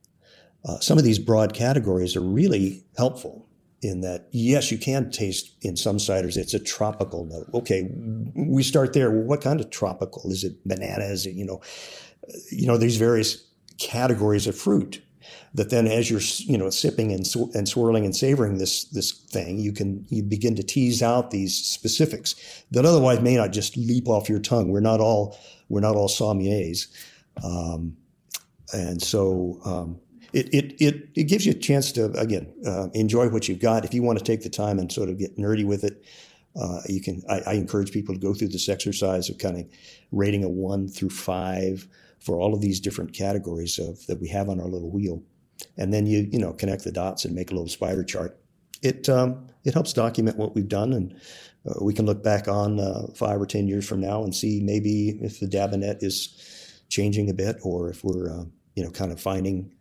some of these broad categories are really helpful in that yes you can taste in some ciders it's a tropical note okay we start there what kind of tropical is it banana is it you know you know these various categories of fruit that then as you're you know sipping and, and swirling and savoring this this thing you can you begin to tease out these specifics that otherwise may not just leap off your tongue we're not all we're not all sommeliers um, and so um, it, it, it, it gives you a chance to, again, uh, enjoy what you've got. If you want to take the time and sort of get nerdy with it, uh, you can, I, I, encourage people to go through this exercise of kind of rating a one through five for all of these different categories of that we have on our little wheel, and then you you know connect the dots and make a little spider chart. It um, it helps document what we've done, and uh, we can look back on uh, five or ten years from now and see maybe if the Dabinett is changing a bit, or if we're uh, you know kind of finding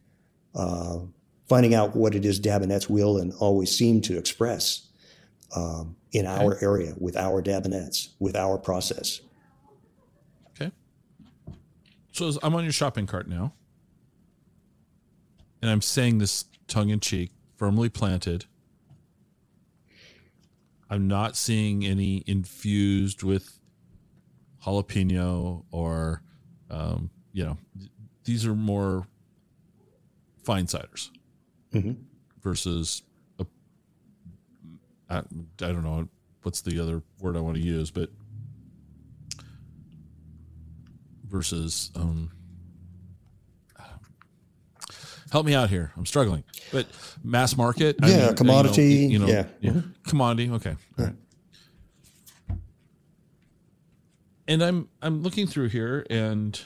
uh, finding out what it is Dabinetts will and always seem to express um, in our area with our Dabinetts, with our process. So I'm on your shopping cart now, and I'm saying this tongue in cheek, firmly planted. I'm not seeing any infused with jalapeno or, um, you know, these are more fine ciders mm-hmm. versus a, I, I don't know what's the other word I want to use, but versus um, help me out here. I'm struggling. But mass market, yeah, I mean, commodity, you know, you know yeah, yeah. Mm-hmm. commodity. Okay, right. And I'm I'm looking through here, and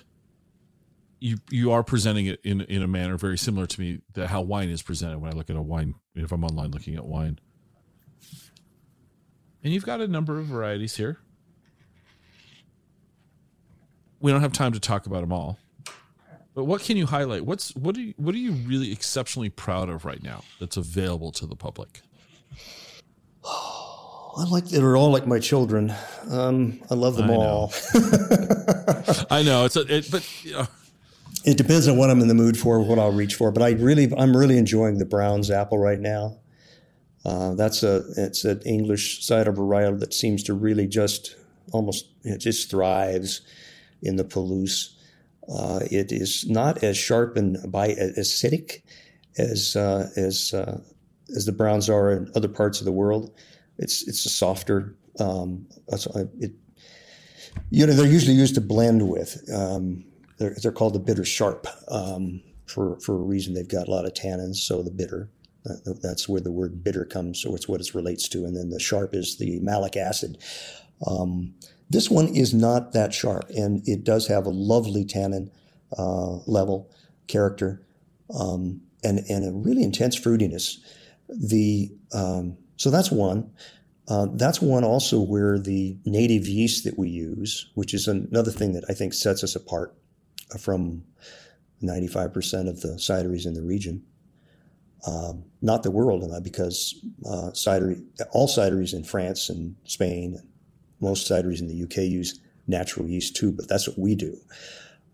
you you are presenting it in in a manner very similar to me that how wine is presented when I look at a wine if I'm online looking at wine. And you've got a number of varieties here. We don't have time to talk about them all. But what can you highlight? What's what are you, what are you really exceptionally proud of right now that's available to the public? I like they're all like my children. Um, I love them I all. I know it's a, it, but you know, it depends on what I'm in the mood for, what I'll reach for. But I really, I'm really enjoying the Brown's apple right now. Uh, that's a, it's an English cider varietal that seems to really just almost, it just thrives in the Palouse. Uh, it is not as sharp and by acidic as uh, as uh, as the browns are in other parts of the world. It's it's a softer. Um, it, you know, they're usually used to blend with. Um, they're, they're called the bitter sharp um, for, for a reason. They've got a lot of tannins, so the bitter. That's where the word bitter comes, so it's what it relates to. And then the sharp is the malic acid. Um, this one is not that sharp, and it does have a lovely tannin uh, level character um, and, and a really intense fruitiness. The um, so that's one. Uh, that's one also where the native yeast that we use, which is another thing that I think sets us apart from 95% of the cideries in the region. Um, not the world, because uh, cider, all cideries in France and Spain, and most cideries in the UK use natural yeast too, but that's what we do.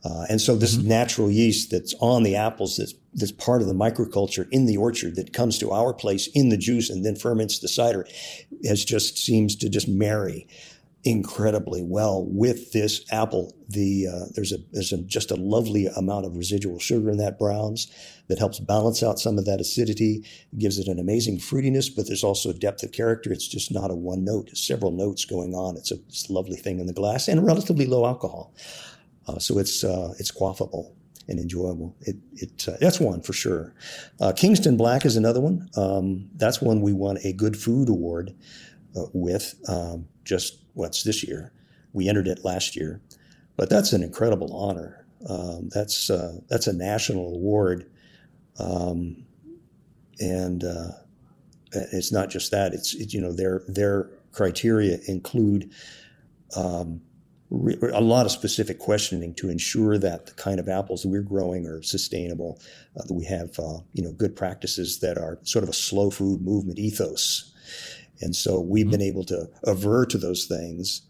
Uh, and so this mm-hmm. natural yeast that's on the apples, that's, that's part of the microculture in the orchard that comes to our place in the juice and then ferments the cider, has just seems to just marry incredibly well with this apple. The uh, there's a there's a, just a lovely amount of residual sugar in that browns that helps balance out some of that acidity. It gives it an amazing fruitiness, but there's also depth of character. It's just not a one note. It's several notes going on. It's a, it's a lovely thing in the glass and relatively low alcohol, uh, so it's uh, it's quaffable and enjoyable. It, it uh, that's one for sure. Uh, Kingston Black is another one. Um, that's one we won a Good Food Award uh, with. Um, just what's this year. We entered it last year, but that's an incredible honor. Um, that's uh, that's a national award, um, and uh, it's not just that. It's it, you know their their criteria include um, re- a lot of specific questioning to ensure that the kind of apples we're growing are sustainable. Uh, that we have uh, you know good practices that are sort of a slow food movement ethos and so we've been able to aver to those things.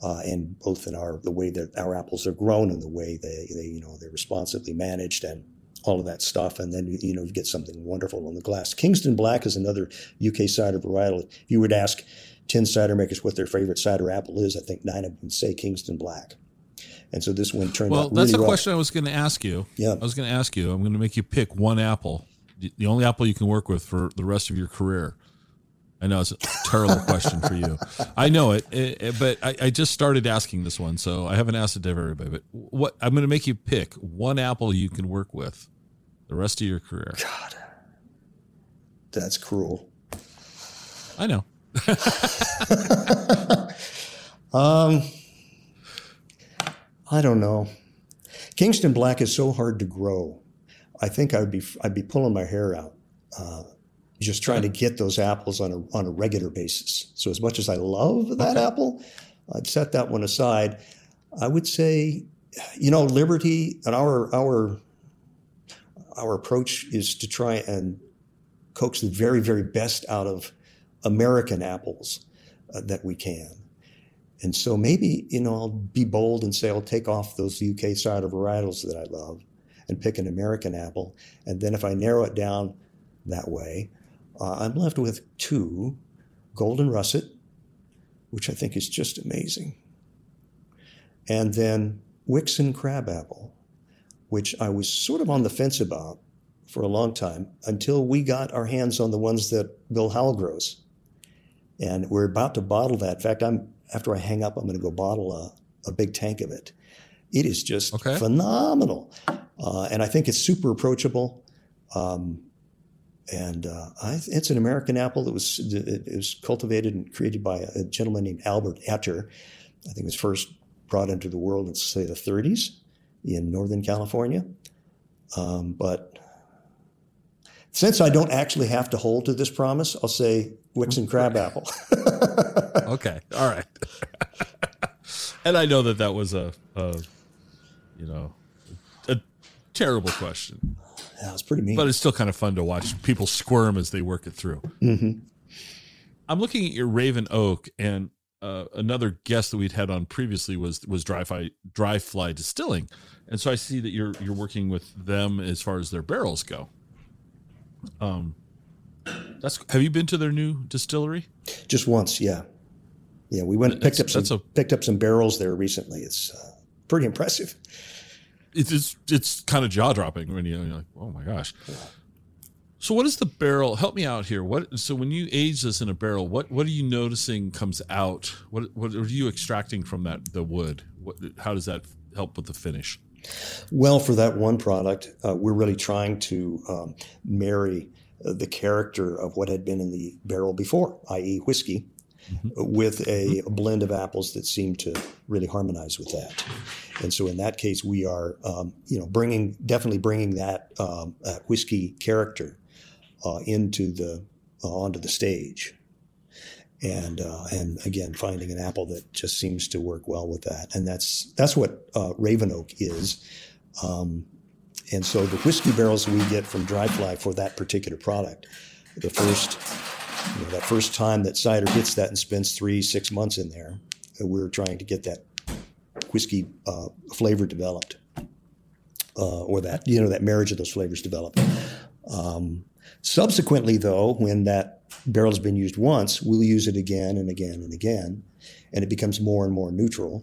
Uh, and both in our the way that our apples are grown and the way they, they you know they're responsibly managed and all of that stuff, and then you know you get something wonderful on the glass. Kingston Black is another UK cider varietal. If you would ask ten cider makers what their favorite cider apple is, I think nine of them would say Kingston Black. And so this one turned well, out. Well, that's really a question I was going to ask you. Yeah, I was going to ask you. I'm going to make you pick one apple, the only apple you can work with for the rest of your career. I know it's a terrible question for you. I know it, it, it but I, I, just started asking this one, so I haven't asked it to everybody. But what I'm going to make you pick one apple you can work with the rest of your career. God, that's cruel. I know. um, I don't know. Kingston Black is so hard to grow. I think I'd be I'd be pulling my hair out, uh, just trying to get those apples on a on a regular basis. So as much as I love that Okay. apple, I'd set that one aside. I would say, you know, Liberty and our our our approach is to try and coax the very very best out of American apples uh, that we can. And so maybe, you know, I'll be bold and say I'll take off those UK cider varietals that I love and pick an American apple. And then if I narrow it down that way, uh, I'm left with two Golden Russet, which I think is just amazing. And then Wickson Crabapple, which I was sort of on the fence about for a long time until we got our hands on the ones that Bill Howell grows. And we're about to bottle that. In fact, I'm after I hang up, I'm going to go bottle a, a big tank of it. It is just Okay. phenomenal, uh, and I think it's super approachable. Um, and uh, I, it's an American apple that was it, it was cultivated and created by a gentleman named Albert Etter. I think it was first brought into the world in say the 30s in Northern California. Um, but since I don't actually have to hold to this promise, I'll say Wickson Crabapple. Okay. All right. and I know that that was a, a you know, a terrible question, Yeah, it's pretty mean. but it's still kind of fun to watch people squirm as they work it through. Mhm. I'm looking at your Raven Oak, and uh, another guest that we'd had on previously was was Dry Fly, Dry Fly Distilling, and so I see that you're you're working with them as far as their barrels go. Um, that's have you been to their new distillery? Just once, yeah, yeah. We went and picked That's- up some a- picked up some barrels there recently. It's uh, pretty impressive. It's it's, it's kind of jaw dropping when you- you're like, oh my gosh. So what is the barrel? Help me out here. What so when you age this in a barrel, what what are you noticing comes out? What what are you extracting from that the wood? What how does that help with the finish? Well, for that one product, uh, we're really trying to um, marry uh, the character of what had been in the barrel before, i.e., whiskey, with a, blend of apples that seem to really harmonize with that. And so, in that case, we are, um, you know, bringing definitely bringing that, um, that whiskey character uh, into the uh, onto the stage. And uh, and again, finding an apple that just seems to work well with that, and that's that's what uh, Raven Oak is. Um, and so the whiskey barrels we get from Dry Fly for that particular product, the first, you know, that first time that cider hits that and spends three six months in there, uh, we're trying to get that whiskey uh, flavor developed, uh, or that you know that marriage of those flavors developed. Um, subsequently, though, when that barrel has been used once, we'll use it again and again and again, and it becomes more and more neutral.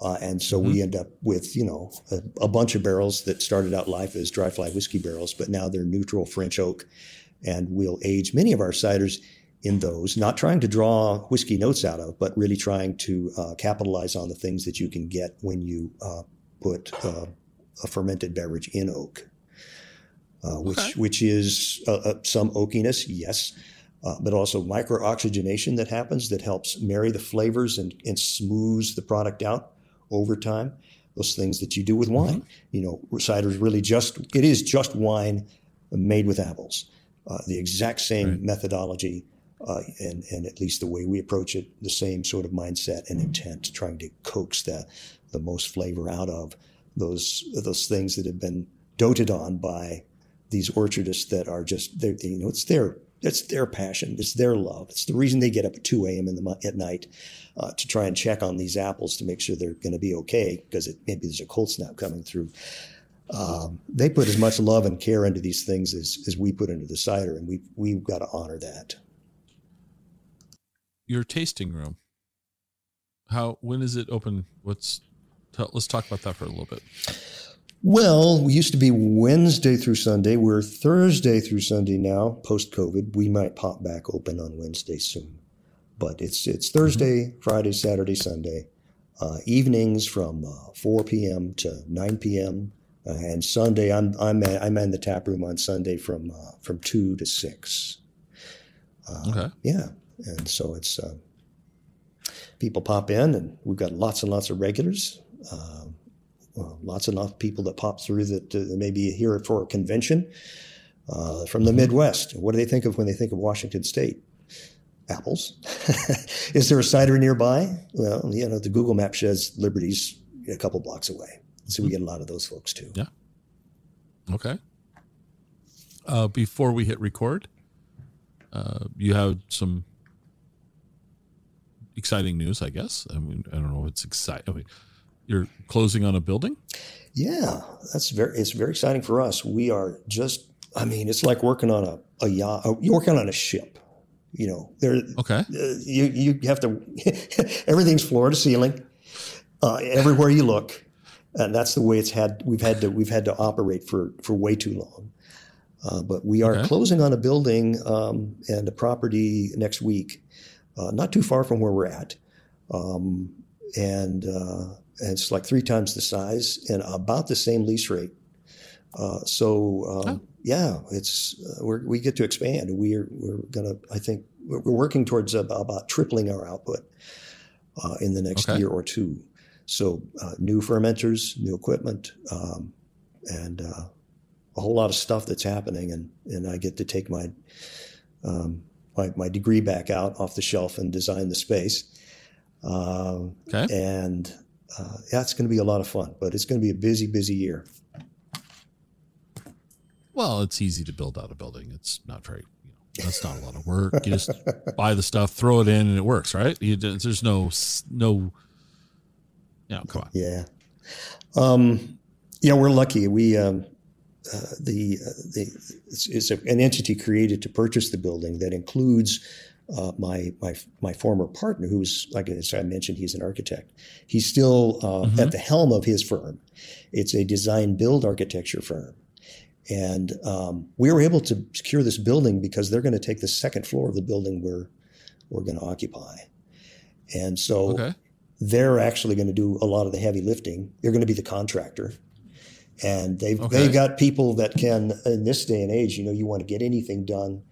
Uh, and so we end up with, you know, a, a bunch of barrels that started out life as dry fly whiskey barrels, but now they're neutral French oak. And we'll age many of our ciders in those, not trying to draw whiskey notes out of, but really trying to uh, capitalize on the things that you can get when you uh, put uh, a fermented beverage in oak, uh, which Okay. which is uh, uh, some oakiness, yes, uh, but also micro oxygenation that happens that helps marry the flavors and, and smooths the product out over time. Those things that you do with wine. You know, cider is really just it is just wine made with apples. Uh, the exact same Right. methodology uh, and, and at least the way we approach it, the same sort of mindset and intent, trying to coax the, the most flavor out of those those things that have been doted on by these orchardists that are just they you know it's their it's their passion, it's their love, it's the reason they get up at two a.m. in the at night uh, to try and check on these apples to make sure they're going to be okay because it, maybe there's a cold snap coming through. Um, they put as much love and care into these things as, as we put into the cider, and we we've got to honor that. Your tasting room. How when is it open? What's tell, let's talk about that for a little bit. Well, we used to be Wednesday through Sunday. We're Thursday through Sunday now, post COVID. We might pop back open on Wednesday soon. But it's it's Thursday, Friday, Saturday, Sunday. Uh, evenings from uh, 4 p.m. to 9 p.m. Uh, and Sunday, I'm I'm at, I'm in the tap room on Sunday from uh, from two to six. Okay. Yeah, and so it's uh, people pop in, and we've got lots and lots of regulars. Uh, uh, lots enough people that pop through that uh, maybe here for a convention uh, from the Midwest. What do they think of when they think of Washington State? Apples. Is there a cider nearby? Well, you know, the Google map says Liberty's a couple blocks away. So we get a lot of those folks too. Yeah. Okay. Uh, before we hit record, uh, you have some exciting news, I guess. I mean, I don't know if it's exciting. I mean, you're closing on a building. Yeah, that's very. It's very exciting for us. We are just. I mean, it's like working on a, a yacht. uh, You're working on a ship. You know, there. Okay. Uh, you you have to. everything's floor to ceiling, uh, everywhere you look, and that's the way it's had. We've had to we've had to operate for for way too long. Uh, but we are Okay. closing on a building um, and a property next week, uh, not too far from where we're at, um, and, uh, and it's like three times the size and about the same lease rate. Uh, so um, Oh. yeah, it's uh, we're, we get to expand. We're we're gonna I think we're we're working towards about, about tripling our output uh, in the next Okay. year or two. So uh, new fermenters, new equipment, um, and uh, a whole lot of stuff that's happening. And and I get to take my um, my, my degree back out off the shelf and design the space. Um, Okay. and uh, yeah, going to be a lot of fun, but it's going to be a busy, busy year. Well, it's easy to build out a building. It's not very, you know, that's not a lot of work. You just buy the stuff, throw it in, and it works, right? You, there's no, no, yeah, come on. Yeah. Um, yeah, we're lucky. We um, uh, the uh, the it's, it's a, an entity created to purchase the building that includes uh, my my my former partner, who's like as I mentioned, he's an architect. He's still uh, at the helm of his firm. It's a design build architecture firm. And um, we were able to secure this building because they're going to take the second floor of the building we're we're going to occupy. And so Okay. They're actually going to do a lot of the heavy lifting. They're going to be the contractor. And they've Okay. they've got people that can in this day and age, you know, you want to get anything done,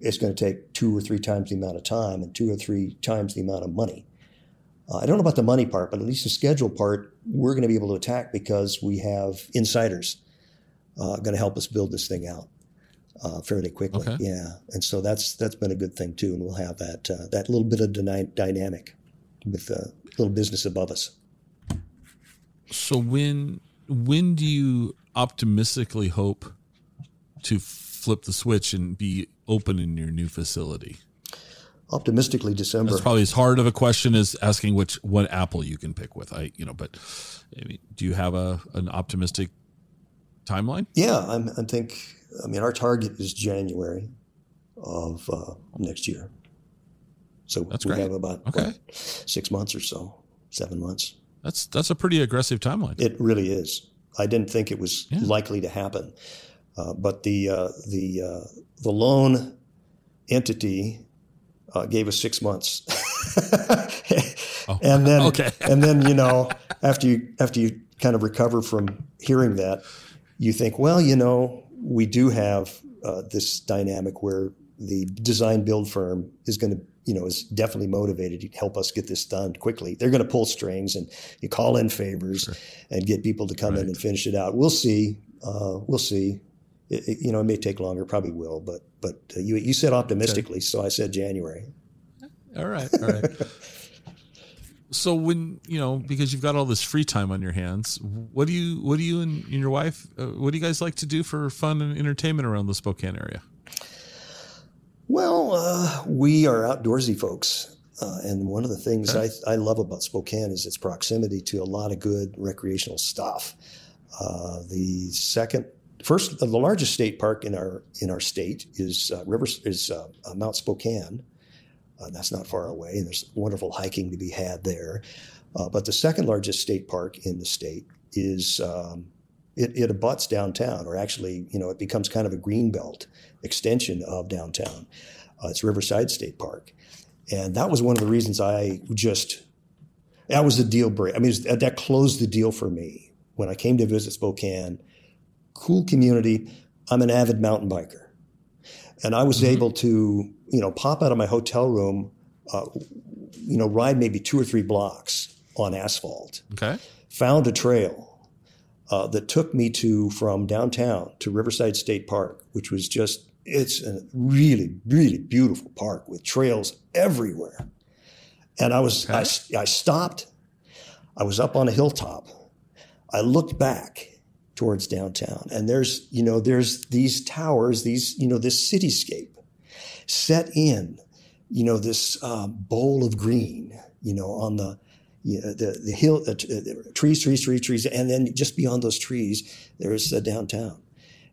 it's going to take two or three times the amount of time and two or three times the amount of money. Uh, I don't know about the money part, but at least the schedule part, we're going to be able to attack because we have insiders uh, going to help us build this thing out uh, fairly quickly. Okay. Yeah, and so that's that's been a good thing too, and we'll have that uh, that little bit of dyna- dynamic with a little business above us. So when, when do you optimistically hope to flip the switch and be open in your new facility? Optimistically, December. That's probably as hard of a question as asking which what apple you can pick with. I, you know, but I mean, do you have a an optimistic timeline? Yeah, I'm, I think. I mean, our target is January of uh, next year. So That's we great. have about Okay. what, six months or so, seven months. That's that's a pretty aggressive timeline. It really is. I didn't think it was Yeah. likely to happen, uh, but the uh, the uh, the loan entity uh, gave us six months, Oh, and then okay. and then you know after you after you kind of recover from hearing that, you think, well, you know, we do have uh, this dynamic where the design build firm is going to you know is definitely motivated to help us get this done quickly. They're going to pull strings and you call in favors and get people to come in and finish it out. We'll see. Uh, we'll see. It, it- you know, it may take longer, probably will, but but uh, you you said optimistically, so I said January. All right, all right. so when you know because you've got all this free time on your hands, what do you what do you and, and your wife uh, what do you guys like to do for fun and entertainment around the Spokane area? Well, uh, we are outdoorsy folks. Uh, and one of the things I, I love about Spokane is its proximity to a lot of good recreational stuff. Uh, the second, first, the largest state park in our in our state is uh, Rivers is uh, uh, Mount Spokane. Uh, that's not far away, and there's wonderful hiking to be had there. Uh, but the second largest state park in the state is um, it, it abuts downtown, or actually, you know, it becomes kind of a green belt extension of downtown. Uh, it's Riverside State Park, and that was one of the reasons I just that was the deal break. I mean, was- that closed the deal for me when I came to visit Spokane. Cool community. I'm an avid mountain biker, and I was able to you know pop out of my hotel room, uh, you know, ride maybe two or three blocks on asphalt Okay, found a trail uh, that took me to from downtown to Riverside State Park, which was just it's a really really beautiful park with trails everywhere. And I was I, I stopped. I was up on a hilltop. I looked back towards downtown, and there's you know there's these towers, these you know this cityscape set in, you know this uh, bowl of green, you know on the you know, the the hill, uh, trees, trees, trees, trees, and then just beyond those trees, there's a downtown,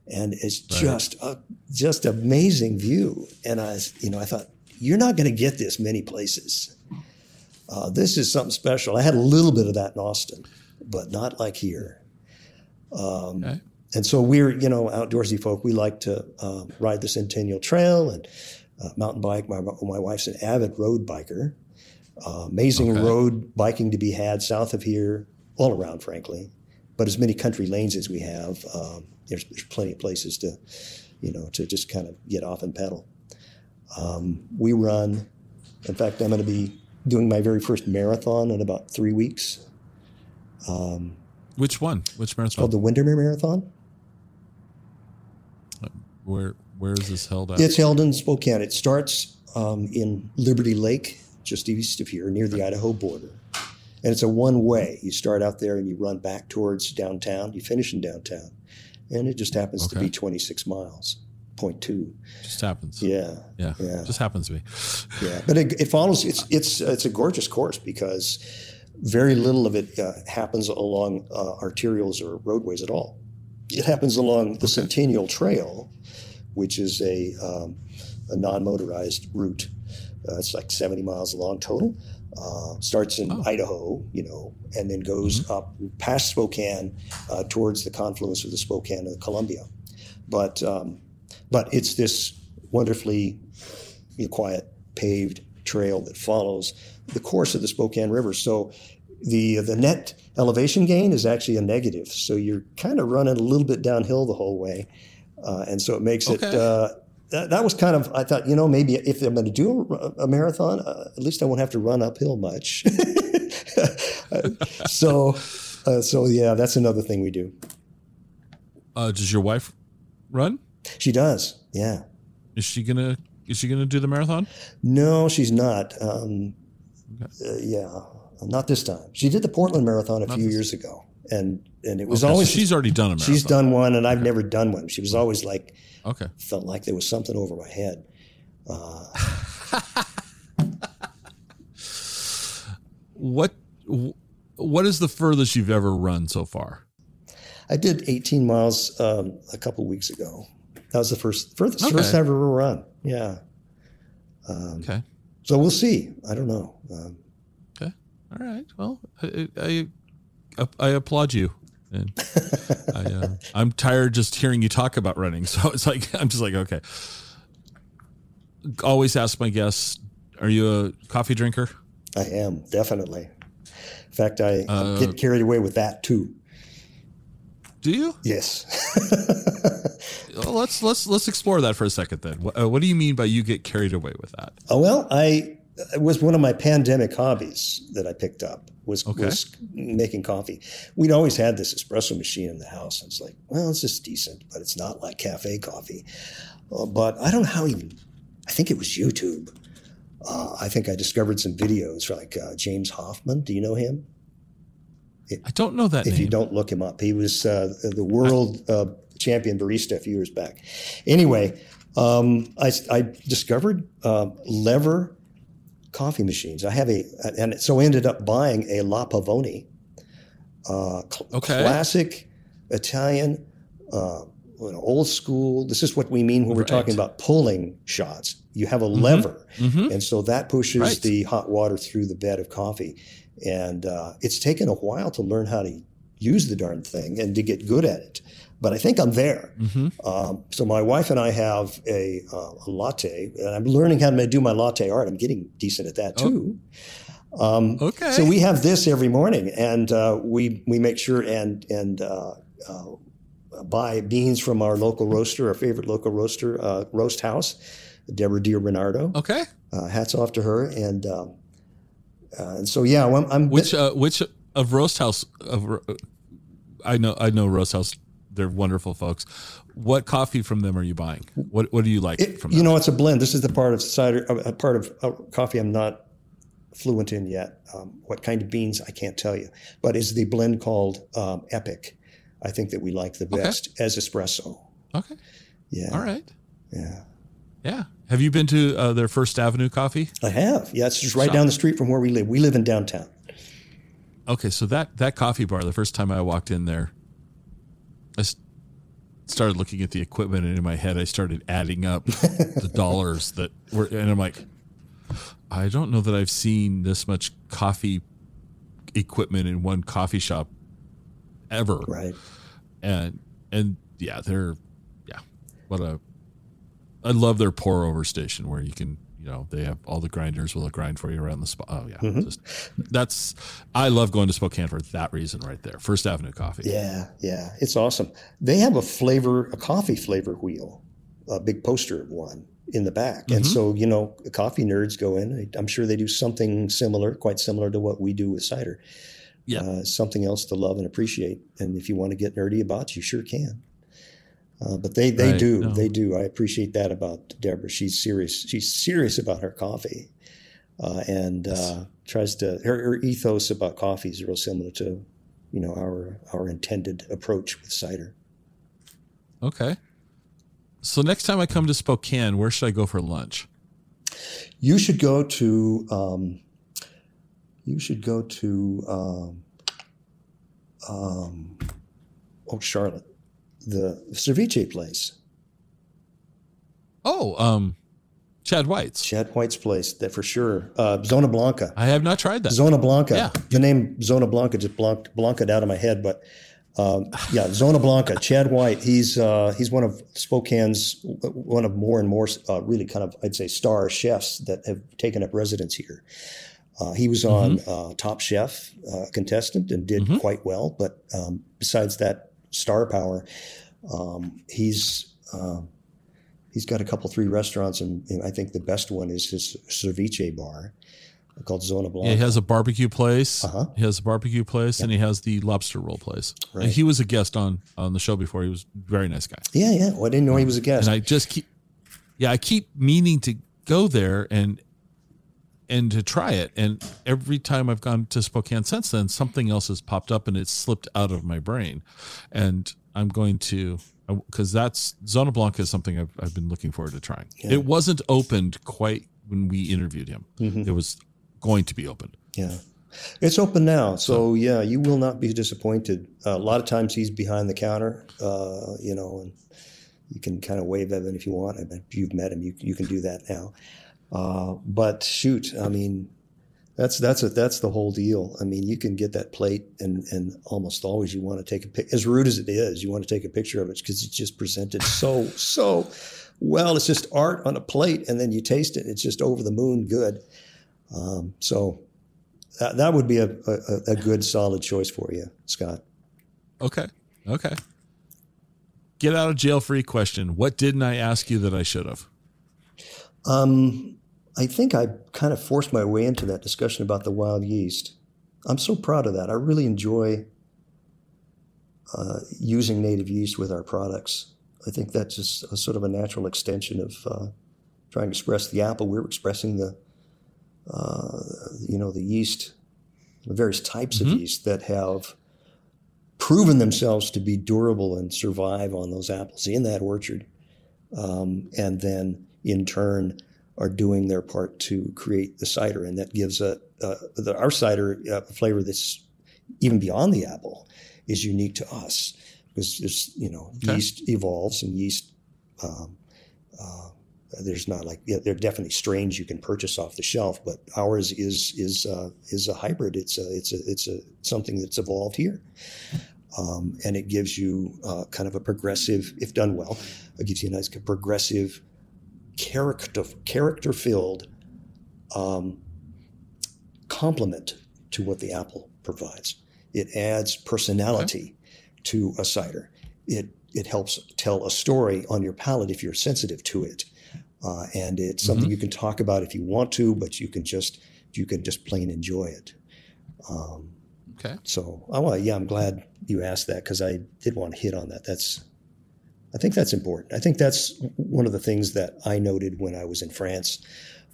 and it's right. just a just amazing view. And I, you know, I thought you're not going to get this many places. Uh, this is something special. I had a little bit of that in Austin, but not like here. Um, okay. And so we're, you know, outdoorsy folk. We like to uh, ride the Centennial Trail and uh, mountain bike. My, my wife's an avid road biker. Uh, amazing okay. road biking to be had south of here, all around, frankly. But as many country lanes as we have, um, there's, there's, plenty of places to, you know, to just kind of get off and pedal. Um, we run. In fact, I'm going to be doing my very first marathon in about three weeks. Um, Which one? Which marathon? called the Windermere Marathon. Where Where is this held at? It's held in Spokane. It starts um, in Liberty Lake, just east of here, near the Idaho border. And it's a one way. You start out there and you run back towards downtown. You finish in downtown. And it just happens okay. to be 26 miles. Point two. Just happens. Yeah. Yeah. Yeah. Just happens to be. yeah. But it, it, follows, it's, it's, it's a gorgeous course because very little of it uh, happens along uh, arterials or roadways at all. It happens along the okay. Centennial Trail, which is a, um, a non motorized route uh, it's like 70 miles long total. Uh, starts in oh. Idaho, you know, and then goes mm-hmm. up past Spokane uh, towards the confluence of the Spokane and the Columbia. But um, but it's this wonderfully you know, quiet paved trail that follows the course of the Spokane River. So the the net elevation gain is actually a negative. So you're kind of running a little bit downhill the whole way, uh, and so it makes okay. it uh, that, that, was kind of I thought you know maybe if I'm going to do a, a marathon, uh, at least I won't have to run uphill much. so uh, so yeah, that's another thing we do. Uh, does your wife run? She does. Yeah. Is she gonna Is she gonna do the marathon? No, she's not. Um, okay. Uh, yeah, not this time. She did the Portland Marathon a not few years ago, and and it was okay, always so she's already done a marathon. She's done one, and I've okay. never done one. She was always like Okay. Felt like there was something over my head. Uh, what What is the furthest you've ever run so far? I did 18 miles um, a couple weeks ago. That was the first first, okay. first ever run. Yeah. Um, okay. So we'll see. I don't know. Um, okay. All right. Well, I, I I applaud you. And I, uh, I'm tired just hearing you talk about running. So it's like, I'm just like, okay. Always ask my guests, are you a coffee drinker? I am, definitely. In fact, I, uh, get carried away with that too. Do you? Yes. well, let's let's let's explore that for a second. Then, what, uh, what, do you mean by you get carried away with that? Oh well, I it was one of my pandemic hobbies that I picked up was, okay. was making coffee. We'd always had this espresso machine in the house. And it's like, well, it's just decent, but it's not like cafe coffee. Uh, but I don't know how even, I think it was YouTube. Uh, I think I discovered some videos like uh, James Hoffmann. Do you know him? It, I don't know that If name. you don't look him up, he was uh, the world uh, champion barista a few years back. Anyway, um, I, I, discovered uh, lever coffee machines. I have a, and so I ended up buying a La Pavoni, uh, cl- okay. classic Italian, uh, old school. This is what we mean when we're talking about pulling shots. You have a mm-hmm. lever, mm-hmm. and so that pushes right. the hot water through the bed of coffee. And uh, it's taken a while to learn how to use the darn thing and to get good at it but I think I'm there. Mm-hmm. Um, so my wife and I have a, uh, a, latte, and I'm learning how to do my latte art. I'm getting decent at that too. Oh. Um, okay. So we have this every morning, and uh, we we make sure and and uh, uh buy beans from our local roaster, our favorite local roaster, uh, Roast House, Deborah Di Bernardo. Okay. Uh, hats off to her, and um, and so yeah, I'm, I'm which which of Roast House of I know I know Roast House. They're wonderful folks. What coffee from them are you buying? What What do you like It, from you know, it's a blend. This is the part of cider, a part of coffee I'm not fluent in yet. Um, what kind of beans I can't tell you, but is the blend called um, Epic. I think that we like the best as espresso. okay. Yeah. All right. Yeah. Yeah. Have you been to uh, their First Avenue Coffee? I have. Yeah, it's just right down the street from where we live. We live in downtown. Okay, so that that coffee bar, the first time I walked in there, I started looking at the equipment, and in my head, I started adding up the dollars that were, and I'm like, I don't know that I've seen this much coffee equipment in one coffee shop ever, Right. and and yeah, they're yeah, what a I love their pour over station where you can you know they have all the grinders will grind for you around the spot. Oh yeah, just, that's I love going to Spokane for that reason right there. First Avenue Coffee. Yeah, yeah, it's awesome. They have a flavor, a coffee flavor wheel, a big poster of one in the back, and so you know, coffee nerds go in. I'm sure they do something similar, quite similar to what we do with cider. Yeah. uh, something else to love and appreciate. And if you want to get nerdy about, it, you sure can. Uh, but they they Right, do no. they do. I appreciate that about Deborah. She's serious. She's serious about her coffee, uh, and uh, tries to her, her ethos about coffee is real similar to you know our our intended approach with cider. Okay. So next time I come to Spokane, where should I go for lunch? You should go to um, you should go to um, um, oh Charlotte, the ceviche place. Oh, um, Chad White's. Chad White's place, that for sure. Uh, Zona Blanca. I have not tried that. Zona Blanca. Yeah. The name Zona Blanca just blank, blanked out of my head, but um, yeah, Zona Blanca. Chad White. He's uh, he's one of Spokane's one of more and more uh, really kind of I'd say star chefs that have taken up residence here. Uh, he was on uh, Top Chef uh, contestant and did quite well, but um, besides that star power, um, he's uh, he's got a couple three restaurants, and, and I think the best one is his ceviche bar called Zona Blanca. Yeah, he has a barbecue place. Uh-huh. He has a barbecue place, and he has the lobster roll place. Right. And he was a guest on on the show before. He was a very nice guy. Yeah, yeah. Well, I didn't know he was a guest. and I just keep, yeah, I keep meaning to go there and and to try it. And every time I've gone to Spokane since then, something else has popped up and it's slipped out of my brain. And I'm going to because that's Zona Blanca is something I've, I've been looking forward to trying. It wasn't opened quite when we interviewed him. It was going to be opened. yeah. It's open now, so yeah, you will not be disappointed. Uh, a lot of times he's behind the counter, uh, you know, and you can kind of wave at him if you want. I bet you've met him. You you can do that now. Uh, but shoot, I mean, that's that's a, that's the whole deal. I mean, you can get that plate, and and almost always you want to take a pic. As rude as it is, you want to take a picture of it because it's just presented so so well. It's just art on a plate, and then you taste it. It's just over the moon good. Um, so that, that would be a, a, a good solid choice for you, Scott. Okay. Okay. Get out of jail free question. What didn't I ask you that I should have? Um, I think I kind of forced my way into that discussion about the wild yeast. I'm so proud of that. I really enjoy uh, using native yeast with our products. I think that's just a sort of a natural extension of uh, trying to express the apple. We're expressing the, uh, you know, the yeast, the various types of yeast that have proven themselves to be durable and survive on those apples in that orchard, um, and then in turn are doing their part to create the cider, and that gives a, a the, our cider uh, a flavor that's even beyond the apple is unique to us because there's you know Okay. yeast evolves and yeast. Um, uh, there's not like yeah, there are definitely strains you can purchase off the shelf, but ours is is uh, is a hybrid. It's a it's a it's a something that's evolved here, um, and it gives you uh, kind of a progressive, if done well, it gives you a nice progressive, character character filled um, complement to what the apple provides. It adds personality to a cider. It it helps tell a story on your palate if you're sensitive to it, uh, and it's something you can talk about if you want to, but you can just you can just plain enjoy it. Um, Okay. So, oh, yeah, I'm glad you asked that because I did want to hit on that. That's, I think that's important. I think that's one of the things that I noted when I was in France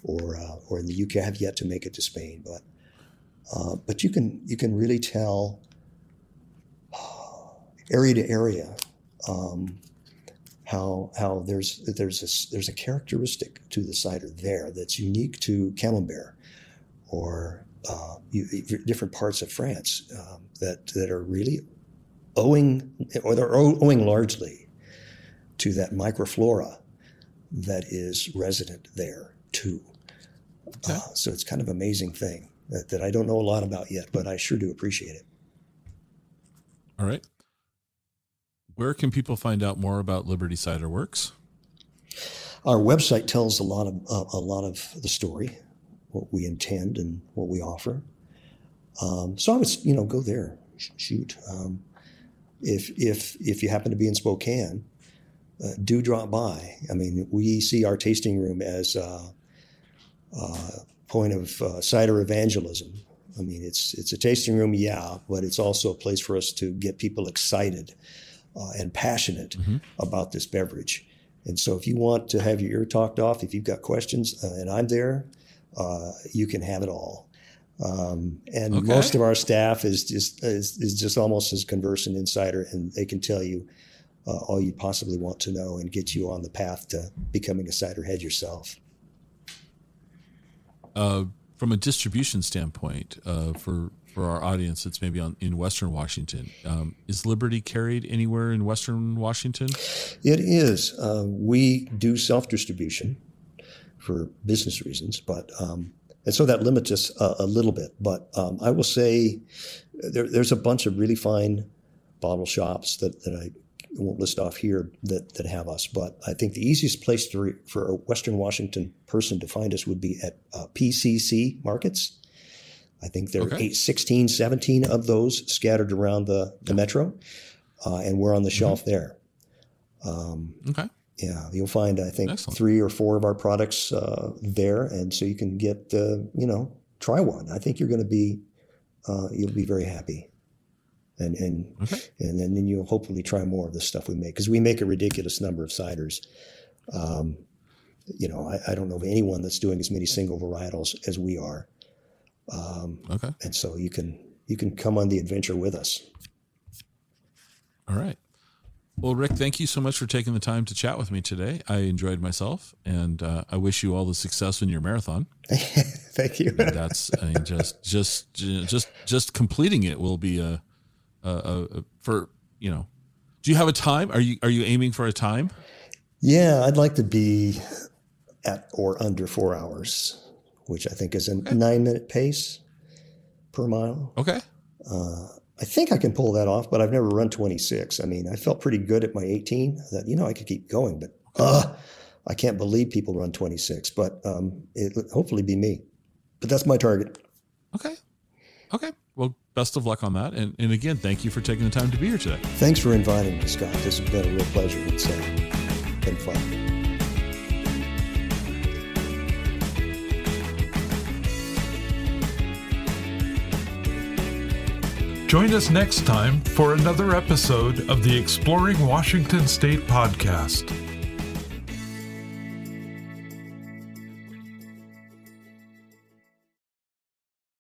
or uh, or in the UK. I have yet to make it to Spain, but uh, but you can you can really tell area to area um, how how there's there's a, there's a characteristic to the cider there that's unique to Camembert or uh, different parts of France um, that that are really owing or they're owing largely to that microflora that is resident there too. Okay. Uh, so it's kind of amazing thing that, that I don't know a lot about yet, but I sure do appreciate it. All right. Where can people find out more about Liberty Cider Works? Our website tells a lot of uh, a lot of the story, what we intend and what we offer. Um, so I would, you know, go there, shoot. Um, if if if you happen to be in Spokane, uh, do drop by. I mean, we see our tasting room as a, point of uh, cider evangelism. I mean, it's it's a tasting room, yeah, but it's also a place for us to get people excited uh, and passionate mm-hmm. about this beverage. And so, if you want to have your ear talked off, if you've got questions, uh, and I'm there, uh, you can have it all. Um, and okay. most of our staff is just is, is, just almost as conversant insider, and they can tell you uh, all you possibly want to know and get you on the path to becoming a cider head yourself. Uh, from a distribution standpoint, uh, for for our audience that's maybe on in Western Washington. Um, is Liberty carried anywhere in Western Washington? It is. Uh, we do self distribution for business reasons, but um, and so that limits us a, a little bit. But um, I will say there, there's a bunch of really fine bottle shops that, that I won't list off here that, that have us. But I think the easiest place to re, for a Western Washington person to find us would be at uh, PCC Markets. I think there are okay. eight, 16, 17 of those scattered around the, the metro, uh, and we're on the mm-hmm. shelf mm-hmm. there. Um, okay. Yeah, you'll find I think Excellent. three or four of our products uh, there, and so you can get uh, you know try one. I think you're going to be uh, you'll be very happy, and and okay. and then, then you'll hopefully try more of the stuff we make because we make a ridiculous number of ciders. Um, you know, I, I, don't know of anyone that's doing as many single varietals as we are. Um, okay. And so you can you can come on the adventure with us. All right. Well, Rick, thank you so much for taking the time to chat with me today. I enjoyed myself, and uh, I wish you all the success in your marathon. thank you. And that's I mean, just just just just completing it will be a, a, for you know. Do you have a time? Are you are you aiming for a time? Yeah, I'd like to be at or under four hours which I think is a okay. nine minute pace per mile. Okay. Uh, I think I can pull that off, but I've never run 26. I mean, I felt pretty good at my 18. I thought, you know, I could keep going, but uh, I can't believe people run 26. But um, it hopefully be me. But that's my target. Okay. Okay. Well, best of luck on that. And, and again, thank you for taking the time to be here today. Thanks for inviting me, Scott. This has been a real pleasure. It's uh, been fun. Join us next time for another episode of the Exploring Washington State podcast.